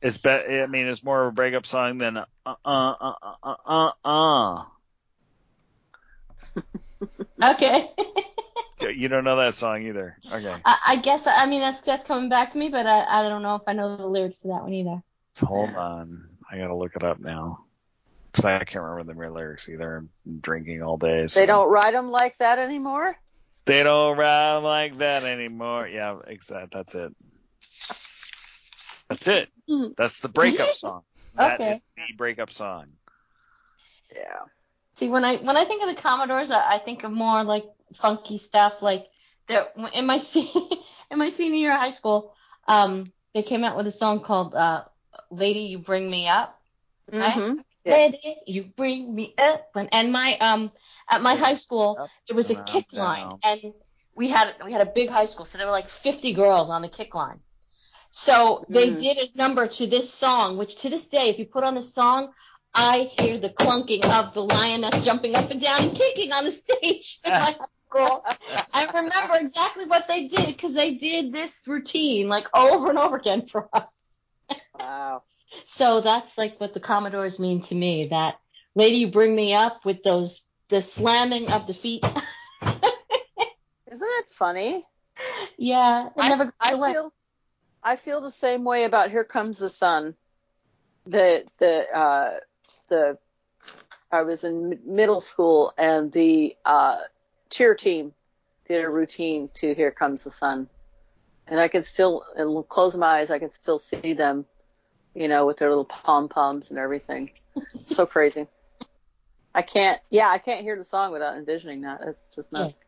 It's be- I mean, it's more of a breakup song than uh uh uh uh uh uh. (laughs) Okay. (laughs) You don't know that song either. Okay, I, I guess I mean that's that's coming back to me, but I, I don't know if I know the lyrics to that one either. hold on. I gotta look it up now. Cause I can't remember the real lyrics either. I'm drinking all day. So. They don't write them like that anymore. They don't ride like that anymore. Yeah, exactly. That's it. That's it. That's the breakup (laughs) song. That Okay. is the breakup song. Yeah. See, when I when I think of the Commodores, I, I think of more like funky stuff. Like there, in my (laughs) se- in my senior year of high school, um, they came out with a song called uh, "Lady, You Bring Me Up." Right? Mhm. Yeah. Lady, you bring me up. And, and my um at my high school, Up, there was a down, kick line, and we had we had a big high school, so there were like 50 girls on the kick line. So they Mm. did a number to this song, which to this day, if you put on the song, I hear the clunking of the lionettes jumping up and down and kicking on the (laughs) stage in my high school. I remember exactly what they did because they did this routine like over and over again for us. Wow. So that's like what the Commodores mean to me. That lady, you bring me up with those the slamming of the feet. (laughs) Isn't that funny? yeah, it I, never goes I away. feel I feel the same way about Here Comes the Sun. The the uh the I was in middle school and the uh cheer team did a routine to Here Comes the Sun. And I can still and close my eyes I can still see them, you know, with their little pom poms and everything. So crazy. I can't yeah, I can't hear the song without envisioning that. It's just nuts.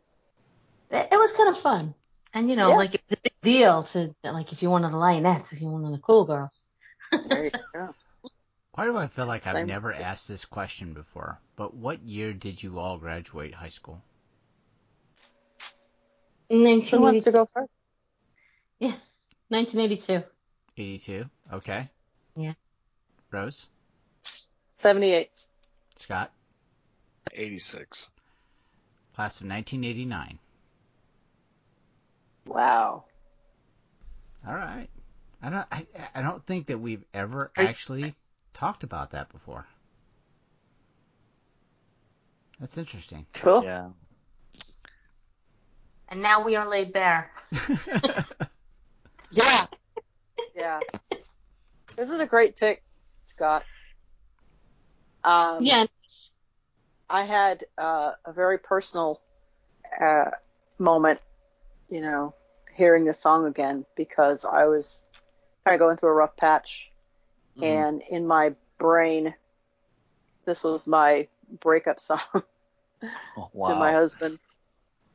it, it was kind of fun. And you know, Yeah. like it's was a big deal to like if you're one of the lionettes, if you're one of the cool girls. There you go. Why do I feel like I've Same. never asked this question before? But what year did you all graduate high school? Who wants to 1982. go first? Yeah, 1982. 82. Okay. Yeah. Rose? Seventy eight. Scott? 86. Class of 1989. Wow. All right. I don't. I, I don't think that we've ever Are you- actually talked about that before. That's interesting. Cool. Yeah. And now we are laid bare. (laughs) Yeah. Yeah. This is a great pick, Scott. Um, Yeah. I had uh, a very personal uh, moment, you know, hearing the song again because I was kind of going through a rough patch, Mhm. and in my brain, this was my breakup song (laughs) Oh, to my husband.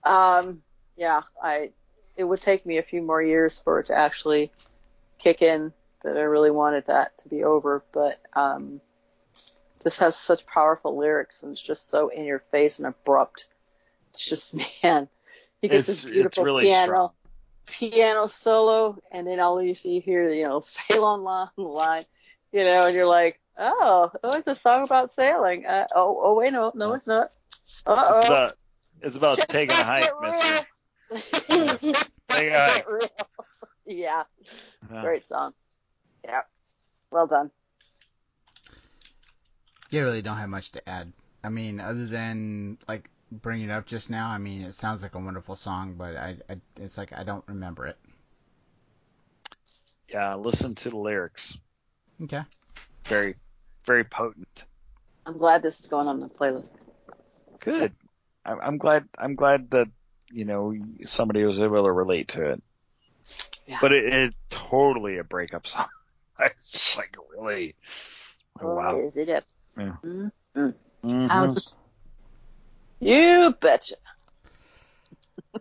Um, yeah, I it would take me a few more years for it to actually kick in that I really wanted that to be over, but um, this has such powerful lyrics and it's just so in your face and abrupt. It's just (laughs) man, he gets It's, this beautiful it's really piano strong. Piano solo, and then all you see here, you know, (laughs) sail on line, line, you know, and you're like, oh, oh, it's a song about sailing. Uh, oh, oh, wait, no, no, it's not. Uh It's oh. about, it's about taking a hike, mister. (laughs) Take a hike. (laughs) yeah, Yeah. great song. Yeah, well done. Yeah, really don't have much to add. I mean, other than like bringing it up just now. I mean, it sounds like a wonderful song, but I, I it's like I don't remember it. Yeah, listen to the lyrics. Okay. Very, very potent. I'm glad this is going on the playlist. Good. I'm, I'm glad. I'm glad that you know somebody was able to relate to it. Yeah. But it is totally a breakup song. (laughs) It's like really. Oh, wow. Is it up? Yeah. Mm. Mhm. Ouch. You betcha. (laughs)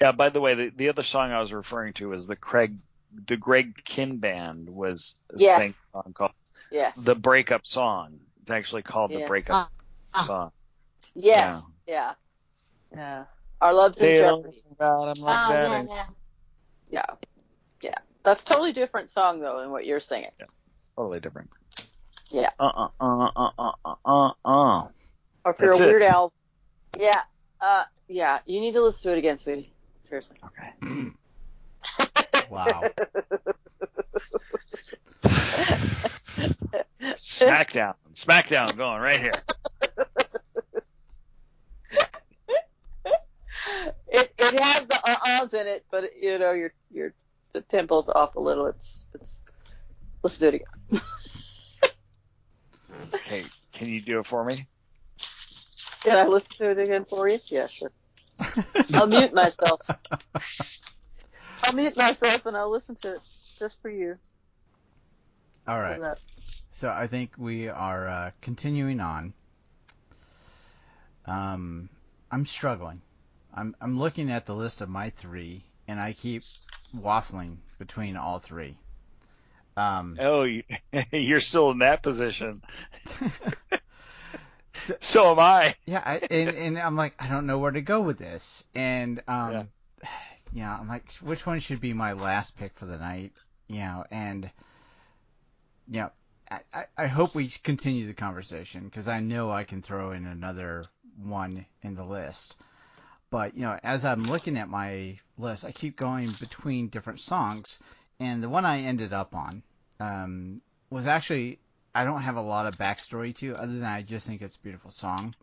Yeah. By the way, the, the other song I was referring to is the Craig, the Greg Kihn band was Yes. sang a song called Yes. the breakup song. It's actually called the breakup Ah. song. yes. Yeah. Yeah. Our love's in Tell jeopardy. about 'em like Oh, that yeah, and- yeah. Yeah. Yeah. That's a totally different song though than what you're singing. Totally different. Yeah. Uh uh uh uh uh uh uh uh. Or if you're That's a Weird it. Al. Yeah. Uh. Yeah. You need to listen to it again, sweetie. Seriously. Okay. (clears throat) Wow. Smackdown. Smackdown going right here. it it has the uh-uhs in it, but you know your your the tempo's off a little. It's it's. Let's do it again. hey, can you do it for me? Can I listen to it again for you? Yeah, sure. I'll mute myself. (laughs) I'll mute myself and I'll listen to it. just for you. All right. So I think we are uh, continuing on. Um, I'm struggling. I'm I'm looking at the list of my three, and I keep waffling between all three. Um, oh, (laughs) you're still in that position. (laughs) so, so, am I. Yeah, I, and and I'm like, I don't know where to go with this, and um, yeah. you know, I'm like, which one should be my last pick for the night? You know, and you know, I, I hope we continue the conversation because I know I can throw in another one in the list. But you know, as I'm looking at my list, I keep going between different songs, and the one I ended up on um, was actually I don't have a lot of backstory to, other than I just think it's a beautiful song.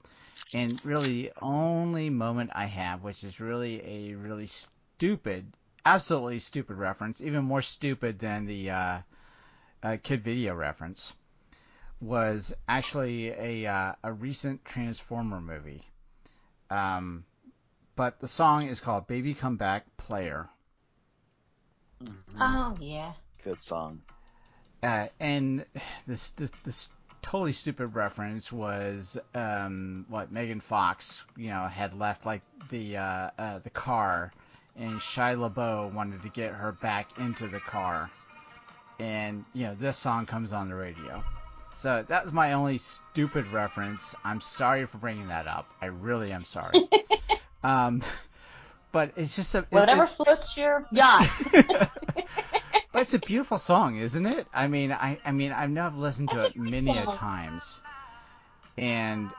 And really, the only moment I have, which is really a really stupid, absolutely stupid reference, even more stupid than the uh, uh, kid video reference, was actually a uh, a recent Transformer movie. Um, but the song is called "Baby Come Back Player." Mm-hmm. Oh yeah. Good song. Uh, and this, this this totally stupid reference was um, what Megan Fox, you know, had left like the uh, uh, the car, and Shia LaBeouf wanted to get her back into the car, and you know this song comes on the radio. So that was my only stupid reference. I'm sorry for bringing that up. I really am sorry. (laughs) um, but it's just a whatever it, floats your yacht. (laughs) but it's a beautiful song, isn't it? I mean, I I mean, I've listened to it many a times, and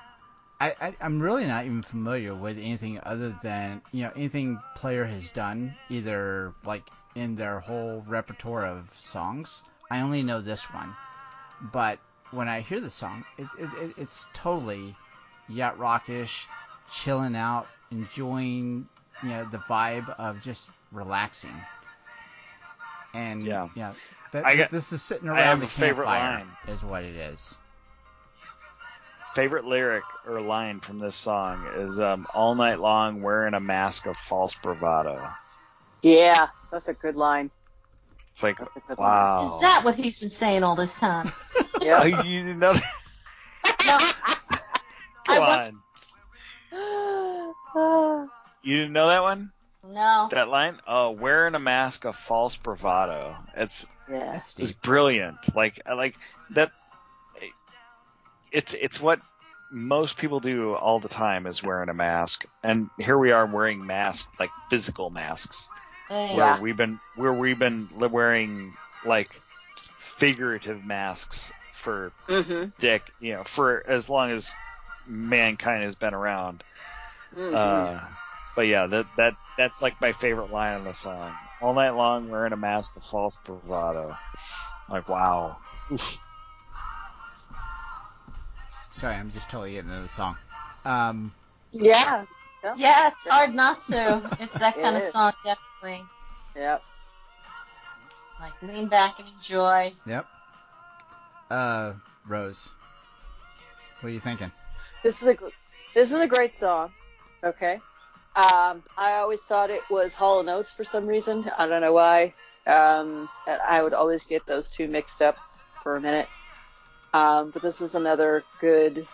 I, I am really not even familiar with anything other than you know anything Player has done, either like in their whole repertoire of songs. I only know this one, but when I hear the song, it, it, it's totally yacht rockish, chilling out, enjoying you know the vibe of just relaxing. And yeah, yeah that, got, this is sitting around the campfire is what it is. Favorite lyric or line from this song is um, "All night long wearing a mask of false bravado." Yeah, that's a good line. It's like, wow. Line. Is that what he's been saying all this time? (laughs) yeah. (laughs) You didn't know that? no. (laughs) Come on. (gasps) you didn't know that one? No. That line? Oh, wearing a mask of false bravado. It's yeah. it's brilliant. Like like that. It's it's what most people do all the time is wearing a mask, and here we are wearing masks like physical masks yeah. where we've been where we've been wearing like figurative masks for mm-hmm. dick, you know, for as long as mankind has been around. Mm-hmm. Uh, but yeah, that that that's like my favorite line in the song. All night long, wearing a mask of false bravado. Like wow. Oof. Sorry, I'm just totally getting into the song. Um, yeah. Yeah, it's hard not to. It's that kind it of song, definitely. Yep. Like lean back and enjoy. Yep. Uh, Rose, what are you thinking? This is a this is a great song. Okay. Um, I always thought it was Hall and Oates for some reason. I don't know why. Um, I would always get those two mixed up for a minute. Um, but this is another good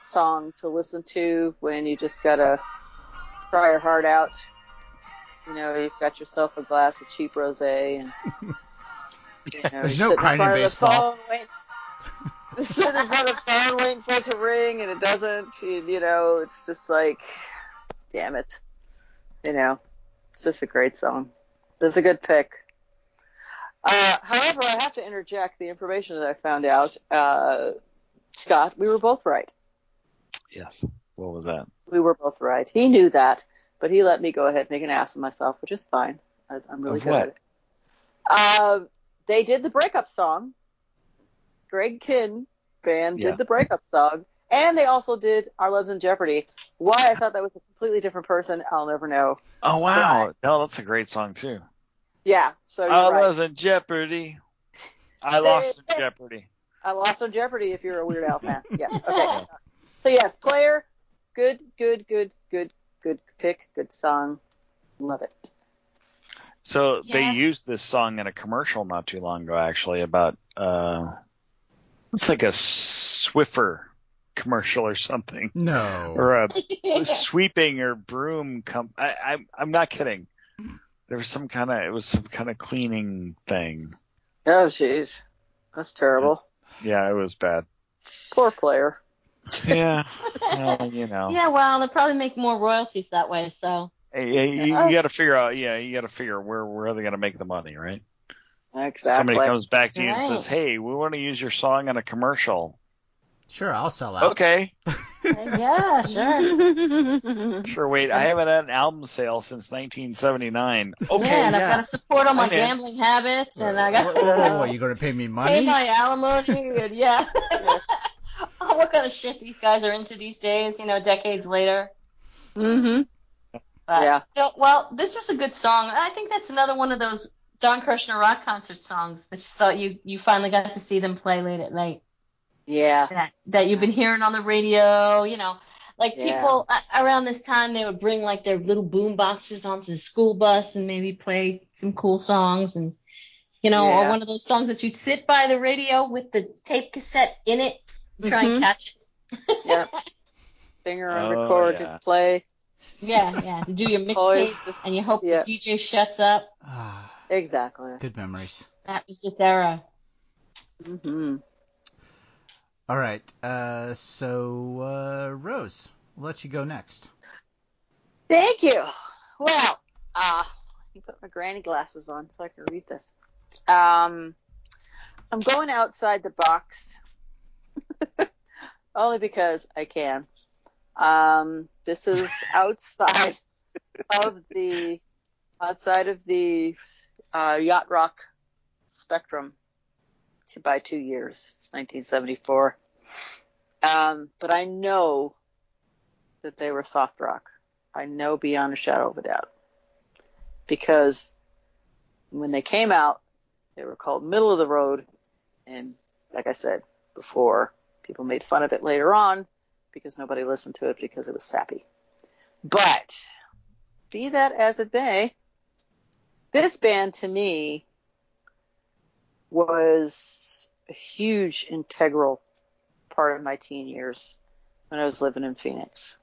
song to listen to when you just gotta cry your heart out you know, you've got yourself a glass of cheap rosé, and (laughs) you know, there's no crying in baseball. (laughs) sitting in front of the phone waiting for it to ring, and it doesn't. You, you know, it's just like, damn it. You know, it's just a great song. It's a good pick. Uh, however, I have to interject the information that I found out. Uh, Scott, we were both right. Yes. What was that? We were both right. He knew that. But he let me go ahead and make an ass of myself, which is fine. I, am really of good what? at it. Uh, they did the breakup song. Greg Kihn band yeah. did the breakup song, and they also did Our Love's in Jeopardy. Why I thought that was a completely different person, I'll never know. Oh wow, but, no, that's a great song too. Yeah, so you're Our right. Love's in Jeopardy. I lost in Jeopardy. I lost on Jeopardy if you're a Weird Al fan. (laughs) yes. Okay. So yes, player, good, good, good, good, good pick, good song. Love it. So they used this song in a commercial not too long ago, actually, about uh, it's like a Swiffer commercial or something, No. or a (laughs) sweeping or broom. Com- I, I I'm not kidding. There was some kind of it was some kind of cleaning thing. Oh, jeez. That's terrible. Yeah, it was bad. Poor player. Yeah, (laughs) well, you know. yeah, well, they'll probably make more royalties that way. So Hey, hey, you, you got to figure out. Yeah, you got to figure where where are they going to make the money, right? Exactly. Somebody comes back to you and says, "Hey, we want to use your song in a commercial." Sure, I'll sell out. Okay, yeah, sure. (laughs) sure. Wait, I haven't had an album sale since 1979. Okay, yeah, and I've got to support all my I'm in. gambling habits, and I got Whoa, whoa, whoa, whoa, you going to pay me money? pay money? my alimony. And yeah. (laughs) oh, what kind of shit these guys are into these days? You know, decades later. mm-hmm. But, Yeah. you know, well, this was a good song. I think that's another one of those Don Kirshner rock concert songs that you thought you you finally got to see them play late at night. Yeah. That that you've been hearing on the radio. You know, like Yeah. people uh, around this time they would bring like their little boom boxes onto the school bus and maybe play some cool songs and. You know, or one of those songs that you'd sit by the radio with the tape cassette in it, and try Mhm. and catch it. (laughs) Yeah. Finger on Oh, record yeah. to play. Yeah, yeah. To do your (laughs) Always mixtape, and you hope yeah. the DJ shuts up. Ah, Exactly. good memories. That was this era. hmm All right. Uh, so uh, Rose, we'll let you go next. Thank you. Well, uh, me put my granny glasses on so I can read this. Um, I'm going outside the box (laughs) only because I can. Um, this is outside of the outside of the uh, yacht rock spectrum by two years. It's 1974. Um, but I know that they were soft rock. I know beyond a shadow of a doubt. Because when they came out, they were called middle of the road. And like I said before, people made fun of it later on because nobody listened to it because it was sappy. But be that as it may, this band to me was a huge integral part of my teen years when I was living in Phoenix.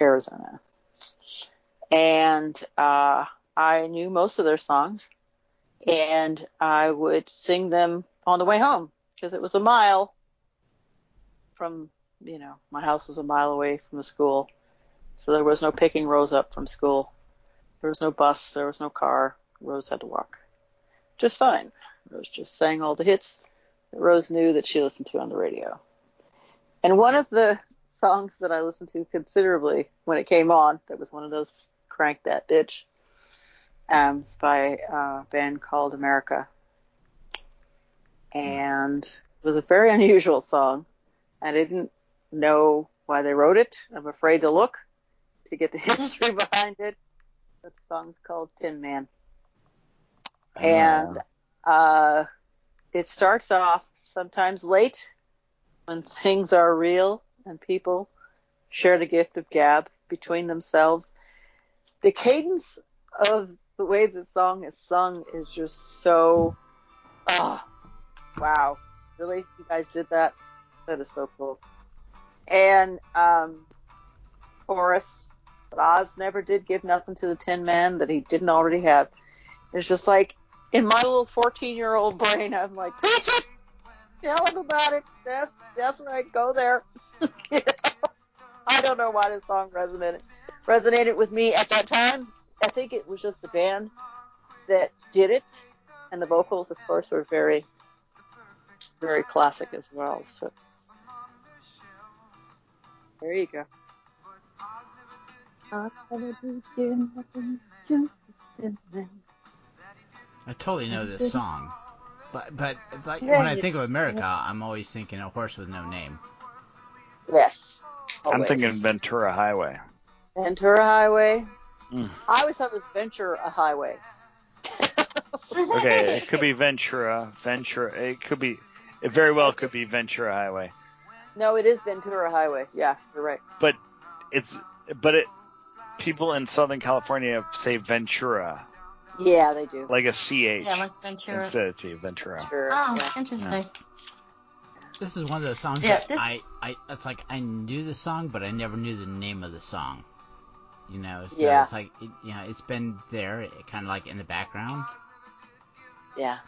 Arizona. And uh, I knew most of their songs, and I would sing them on the way home because it was a mile from, you know, my house was a mile away from the school, so there was no picking Rose up from school. There was no bus, there was no car. Rose had to walk. Just fine. Rose just sang all the hits that Rose knew that she listened to on the radio. And one of the songs that I listened to considerably when it came on. That was one of those crank that bitch. Um, it's by a band called America, and it was a very (laughs) unusual song. I didn't know why they wrote it. I'm afraid to look to get the (laughs) history behind it. That song's called Tin Man, and uh, it starts off sometimes late when things are real and people share the gift of gab between themselves. The cadence of the way the song is sung is just so, oh, wow. Really? You guys did that? That is so cool. And, um, chorus, but Oz never did give nothing to the Tin Man that he didn't already have. It's just like, in my little 14 year old brain, I'm like, preach (laughs) it! Tell him about it. That's, that's right. Go there. (laughs) I don't know why this song resonated resonated with me at that time. I think it was just the band that did it, and the vocals, of course, were very, very classic as well. So there you go. I totally know this song, but but it's like Yeah, when I think of America, I'm always thinking a horse with no name. Yes. I'm always. thinking Ventura Highway. Ventura Highway. Mm. I always thought it was Venture a Highway. (laughs) Okay, it could be (laughs) Ventura, Ventura. It could be. It very well could be Ventura Highway, No, it is Ventura Highway. Yeah, you're right. but it's but it. People in Southern California say Ventura. Yeah, they do. like a ch Yeah, like Ventura. instead of t. Ventura. Sure. Oh, yeah. interesting. This is one of those songs Yeah, that this- I, I, it's like I knew the song, but I never knew the name of the song. You know, so Yeah. it's like, it, you know, it's been there, kind of like in the background. Yeah.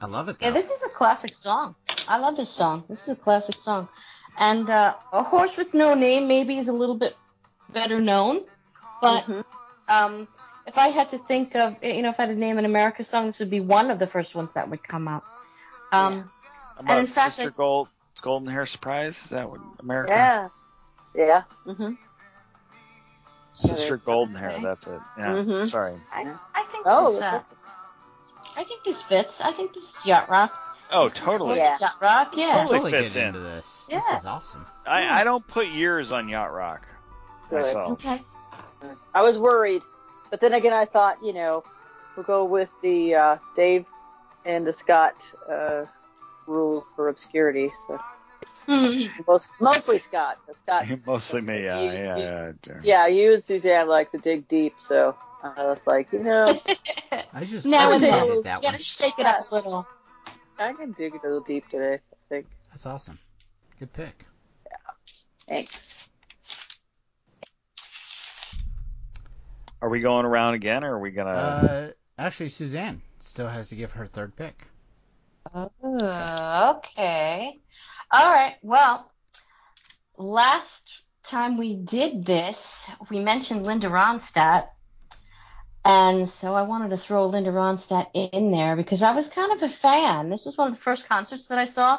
I love it though. Yeah, this is a classic song. I love this song. This is a classic song. And uh, A Horse with No Name maybe is a little bit better known, but Mhm. um, if I had to think of, you know, if I had to name an America song, this would be one of the first ones that would come up. Um, How about in fact, Sister I- Gold Golden Hair Surprise? Is that what America? Yeah. Yeah. Mm-hmm. Sister Golden Hair. That's it. Yeah. Mhm. Sorry. I, I think Oh, this, uh, I think this fits. I think this is yacht rock. Oh, totally. Yeah. Yacht rock, yeah. Totally totally fits get in. into this. This is awesome. I, I don't put years on yacht rock Good. myself. Okay. I was worried, but then again, I thought, you know, we'll go with the uh, Dave and the Scott uh, rules for obscurity. So Mm-hmm. most, mostly Scott. Scott. (laughs) Mostly me. Yeah. You- Yeah. you- yeah. Yeah, you and Suzanne like to dig deep, so I was like, you know, (laughs) I just now and then, you gotta one. shake it up a little. I can dig a little deep today. I think. That's awesome. Good pick. Yeah. Thanks. Are we going around again, or are we gonna? Uh, actually, Suzanne still has to give her third pick. Oh, okay. All right. Well, last time we did this, we mentioned Linda Ronstadt. And so I wanted to throw Linda Ronstadt in there because I was kind of a fan. This was one of the first concerts that I saw.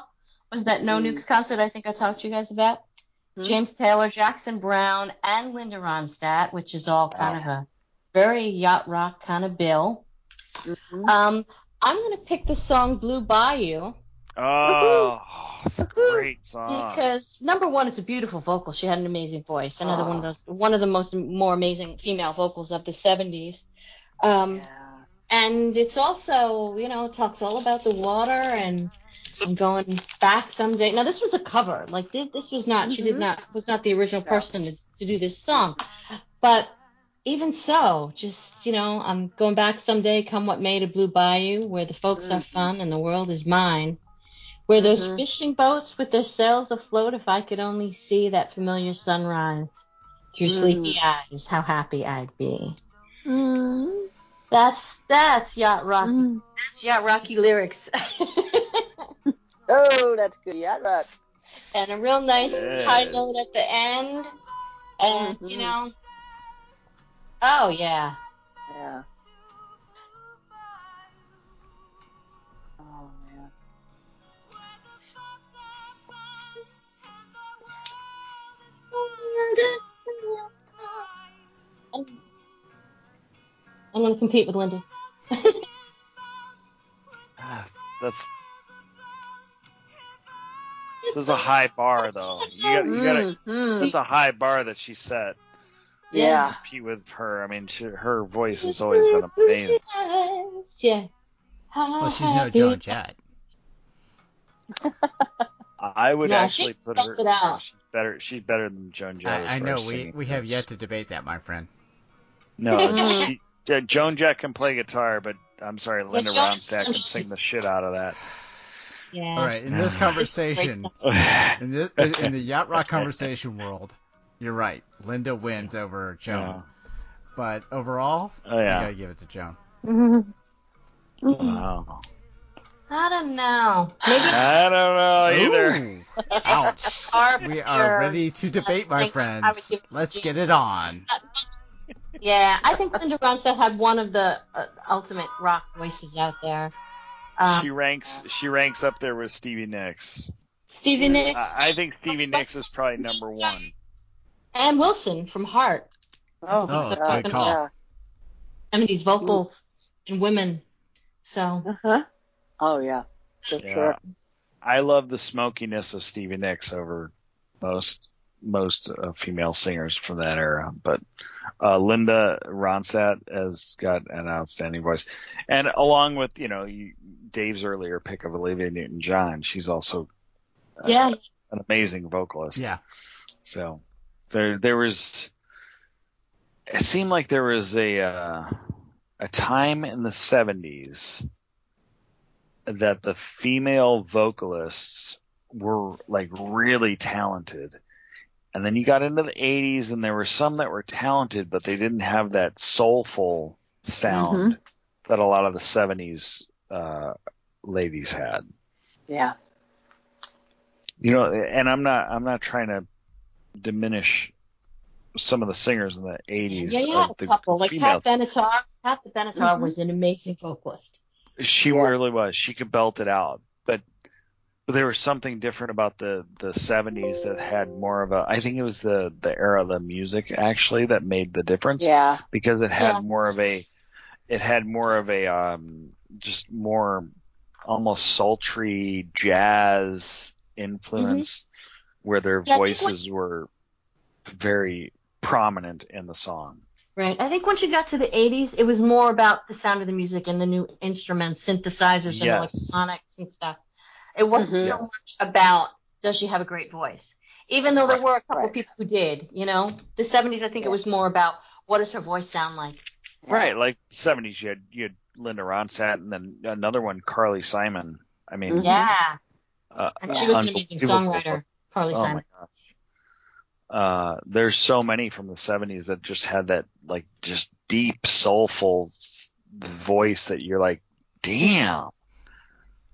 Was that No Mm. Nukes concert I think I talked to you guys about? Mm. James Taylor, Jackson Browne, and Linda Ronstadt, which is all kind of a very yacht rock kind of bill. Mhm. Um, I'm gonna pick the song Blue Bayou. oh, it's a great song. Because number one, it's a beautiful vocal. She had an amazing voice. Another one of those, one of the most more amazing female vocals of the '70s. Um, Yeah. and it's also, you know, talks all about the water and, and going back someday. Now this was a cover. Like this, this was not. She did Mhm. not was not the original No. person to, to do this song. But even so, just you know, I'm going back someday, come what may, to Blue Bayou, where the folks are Mhm. fun and the world is mine. Where those Mhm. fishing boats with their sails afloat, if I could only see that familiar sunrise through Mm. sleepy eyes, how happy I'd be. Mm. That's that's yacht rocky. Mm. That's yacht rocky lyrics. (laughs) (laughs) Oh, that's good. Yeah, right. and a real nice Yes. high note at the end. And you Mhm. know, oh yeah, Yeah. Oh man. I'm, I'm gonna compete with Lindy. (laughs) Ah, That's there's a high bar though. You got you got to Mhm. That's a high bar that she set. Yeah. Compete with her. I mean, she, her voice has always been amazing. Yeah. Well, she's no Joan Jett. (laughs) I would No, actually put her. it out. She's better. She's better than Joan Jett. I, I know as we singing. we have yet to debate that, my friend. No, (laughs) she, Joan Jett can play guitar, but I'm sorry, Linda Ronstadt can sing the shit out of that. Yeah. All right, in this (laughs) conversation, in the in the yacht rock conversation world, you're right. Linda wins over Joan, Yeah. but overall, Oh I yeah. gotta give it to Joan. Wow. (laughs) I don't know. Maybe I don't know either. Ooh, ouch. (laughs) We are ready to debate, my think I would friends. give it to Let's get it on. (laughs) Yeah, I think Linda Ronstadt had one of the uh, ultimate rock voices out there. Um, she ranks. She ranks up there with Stevie Nicks. Stevie Nicks I, I think Stevie Nicks is probably number one. And Wilson from Heart. Oh, Oh, God. good call. Yeah. I mean, these vocals and women. So Uh-huh. Oh yeah. For Yeah. sure. I love the smokiness of Stevie Nicks over most most uh, female singers from that era. But uh, Linda Ronstadt has got an outstanding voice, and along with you know you, Dave's earlier pick of Olivia Newton-John, she's also uh, yeah, an amazing vocalist. Yeah, So there there was it seemed like there was a uh, a time in the 70s that the female vocalists were like really talented. And then you got into the 80s and there were some that were talented, but they didn't have that soulful sound Mhm. that a lot of the 70s uh, ladies had. Yeah. You know, and I'm not I'm not trying to diminish some of the singers in the 80s. Yeah, you had of a couple. Like females. Pat Benatar. Pat the Benatar Mhm. was an amazing vocalist. She Yeah. really was. She could belt it out. But but there was something different about the the 70s that had more of a I think it was the the era of the music actually that made the difference Yeah. because it had Yeah. more of a it had more of a um just more almost sultry jazz influence where their Mm-hmm. Yeah, I think what- voices were very prominent in the song. Right. I think once you got to the 80s, it was more about the sound of the music and the new instruments, synthesizers, and Yes. electronics and stuff. It wasn't Mhm. so much about does she have a great voice, even though there were a couple Right. of people who did. You know, the 70s, I think Yeah. it was more about what does her voice sound like. Right, like seventies, you had you had Linda Ronstadt, and then another one, Carly Simon. I mean. Yeah. uh, And she was an amazing songwriter, Carly Oh Simon. my gosh. Uh, there's so many from the seventies that just had that like just deep, soulful voice that you're like, damn,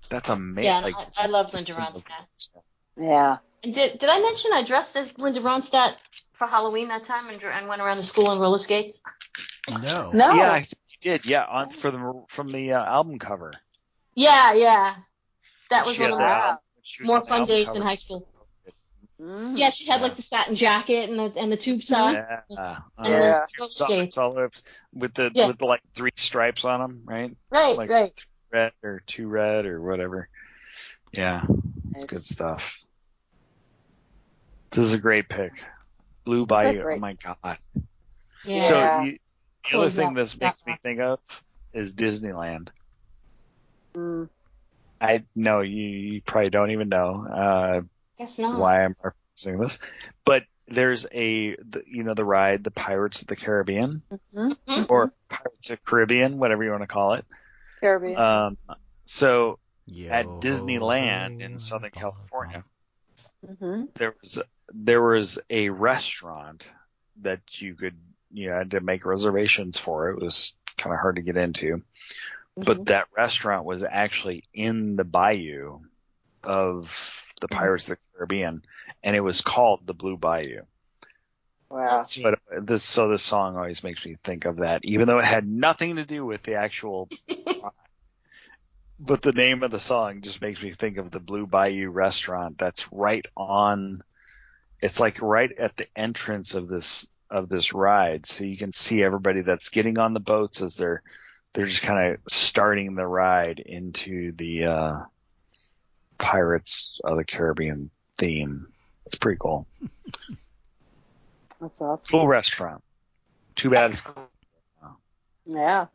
that's amazing. Yeah, like, I, I love Linda Ronstadt. Yeah. And did did I mention I dressed as Linda Ronstadt for Halloween that time and, and went around the school on roller skates? No. No. Yeah, I you did. Yeah, on for the from the uh, album cover. Yeah, yeah. That was She one of the the Wow. album- she was more fun days cover. in high school. Mhm. Yeah, she had Yeah. like the satin jacket and the and the tube sock. Yeah, uh, Yeah. socks all over with the Yeah. with the like three stripes on them, right? Right, Like- right. Red or two red or whatever. Yeah, it's Nice. good stuff. This is a great pick. Blue a Bayou. Oh my god. Yeah. So you, the Close other thing this that makes me think of is Disneyland. Mm. I know you, you probably don't even know uh, Guess not. why I'm referencing this, but there's a the, you know the ride, the Pirates of the Caribbean Mhm. Mhm. or Pirates of Caribbean, whatever you want to call it. Caribbean. Um, so Yo, at Disneyland in Southern ho, California, hmm there was there was a restaurant that you could you know had to make reservations for. It was kind of hard to get into, but that restaurant was actually in the bayou of the Pirates of the Caribbean, and it was called the Blue Bayou. wow. So it, this so this song always makes me think of that, even though it had nothing to do with the actual. (laughs) but the name of the song just makes me think of the Blue Bayou restaurant that's right on. It's like right at the entrance of this of this ride, so you can see everybody that's getting on the boats as they're they're just kind of starting the ride into the uh, Pirates of the Caribbean theme. It's pretty cool. That's awesome. Cool restaurant. Too bad it's Yeah.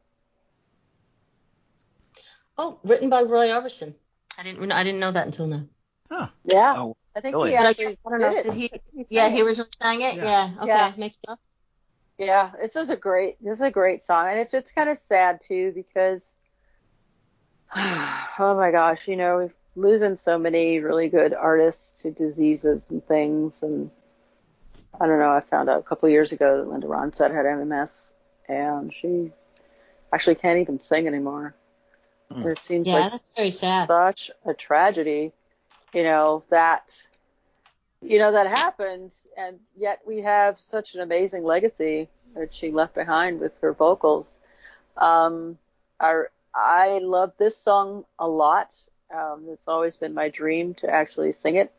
Oh, written by Roy Orbison. I didn't I didn't know that until now. Huh. Yeah. Oh, I think really? he actually I don't know. did Did he? He Yeah, it. he originally sang it. Yeah. Yeah. Okay, Yeah. makes sense. Yeah, it's just a great, this is a great song, and it's it's kind of sad too because, (sighs) oh my gosh, you know, we're losing so many really good artists to diseases and things, and I don't know. I found out a couple of years ago that Linda Ronstadt had MS, and she actually can't even sing anymore. And it seems Yeah, like that's very sad. such a tragedy, you know that you know that happened and yet we have such an amazing legacy that she left behind with her vocals um i i love this song a lot um it's always been my dream to actually sing it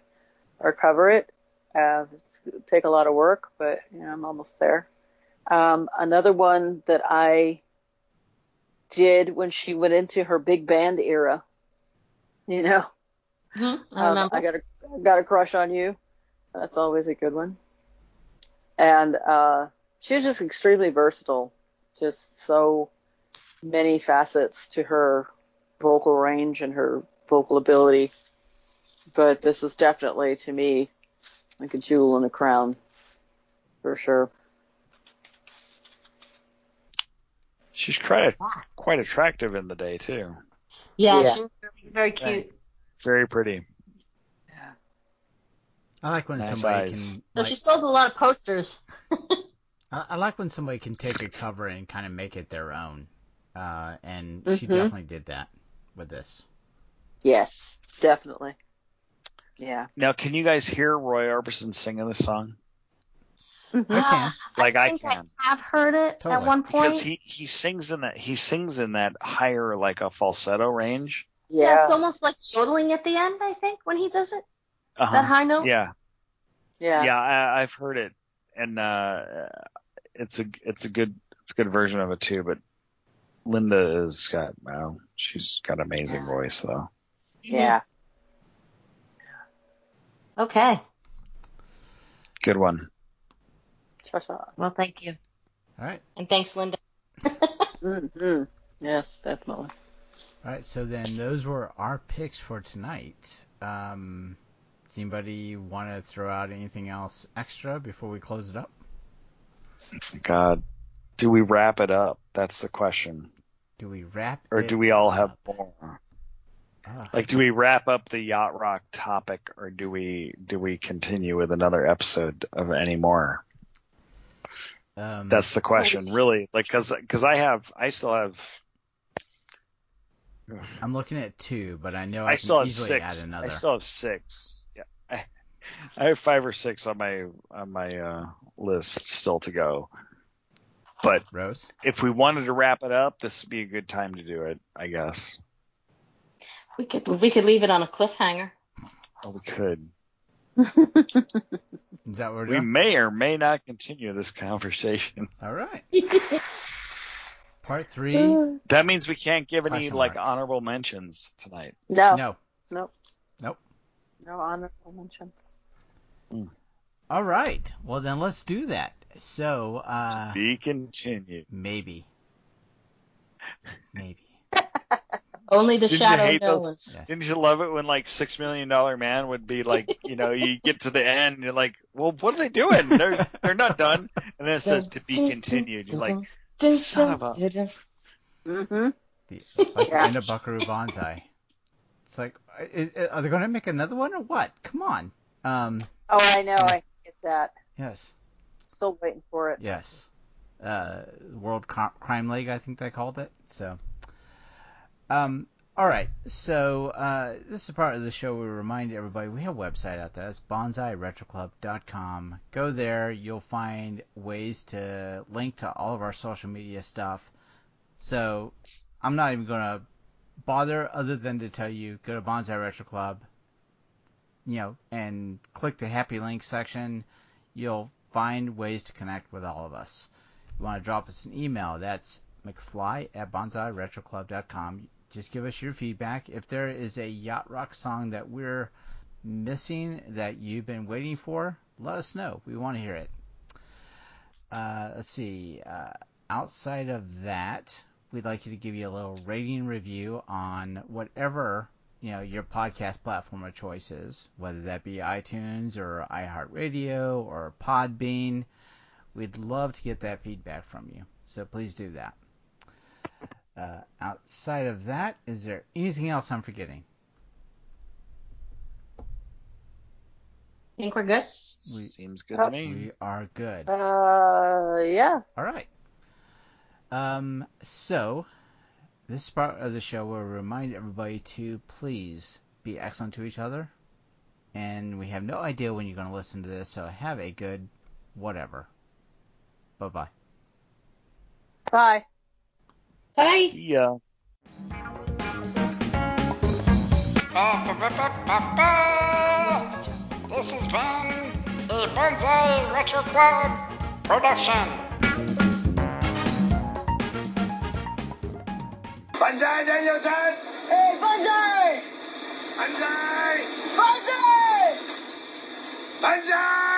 or cover it uh it's take a lot of work but you know i'm almost there um another one that i did when she went into her big band era you know Mhm, I um. I got a got a crush on you. That's always a good one. And uh, she was just extremely versatile. Just so many facets to her vocal range and her vocal ability. But this is definitely to me like a jewel in a crown, for sure. She's quite quite attractive in the day too. Yeah, Yeah. she was very, very cute. Very pretty. Yeah. I like when Nice somebody eyes. can. So Like, she sold a lot of posters. (laughs) I, I like when somebody can take a cover and kind of make it their own. Uh, and she Mhm. definitely did that with this. Yes, definitely. Yeah. Now, can you guys hear Roy Orbison singing this song? I can. (gasps) Like I think can. I have heard it Totally. at one point. Because he, he sings in that he sings in that higher like a falsetto range. yeah. it's almost like yodeling at the end. I think when he does it, Uh-huh. that high note. Yeah, Yeah. yeah, I, I've heard it, and uh, it's a it's a good it's a good version of it too. But Linda has got wow, she's got amazing Yeah. voice though. Yeah. Okay. Good one. Cha-cha. Well, thank you, All right. and thanks, Linda. (laughs) Mm-hmm. Yes, definitely. All right. So then those were our picks for tonight. Um, does anybody want to throw out anything else extra before we close it up? God, do we wrap it up? That's the question. Do we wrap Or it do we all have more? Ah, Like, do we wrap up the yacht rock topic, or do we do we continue with another episode of any more? um, That's the question, really. Like, cause, cause I have, I still have, (sighs) I'm looking at two, but I know I, I can still have easily six. add another. I still have six. Yeah, I, (laughs) I have five or six on my on my uh, list still to go. But Rose. if we wanted to wrap it up, this would be a good time to do it, I guess. We could we could leave it on a cliffhanger. Or we could. (laughs) Is that what we're We doing? may or may not continue this conversation. (laughs) All right. (laughs) Part three. (sighs) That means we can't give any Question like mark. honorable mentions tonight. No. No. Nope. Nope. No honorable mentions. All right. Well, then let's do that. So, uh, Be continued. maybe. Maybe. Only the Didn't shadow knows. Yes. Didn't you love it when like Six Million Dollar Man would be like, you know, you get to the end, and you're like, well, what are they doing? They're they're not done, and then it says to be continued. You're like, son of a- Mm-hmm. The, like Yeah. the end of Buckaroo Banzai. It's like, is, are they going to make another one or what? Come on. Um. Oh, I know. I get that. Yes. Still waiting for it. Yes. Uh, World Crime League, I think they called it. So, um, all right. So, uh, this is part of the show we remind everybody we have a website out there. It's bonsairetroclub.com. Go there. You'll find ways to link to all of our social media stuff. So, I'm not even going to bother other than to tell you go to Bonsai Retro Club, you know, and click the happy link section. You'll find ways to connect with all of us. You want to drop us an email, that's McFly at bonsairetroclub.com. Just give us your feedback. If there is a yacht rock song that we're missing that you've been waiting for, let us know. We want to hear it. Uh, let's see. Uh, outside of that, we'd like you to give you a little rating review on whatever you know your podcast platform of choice is, whether that be iTunes or iHeartRadio or Podbean. We'd love to get that feedback from you, so please do that. Uh, outside of that, is there anything else I'm forgetting? Think we're good? We, seems good to me. We are good. Uh, yeah. All right. Um, so, this is part of the show where we remind everybody to please be excellent to each other. And we have no idea when you're going to listen to this, so have a good whatever. Bye bye bye. Bye. Bye. See ya. This has been a Bonsai Retro Club production. Banzai Danielson! Hey, Bonsai! Banzai! Bonsai! Banzai!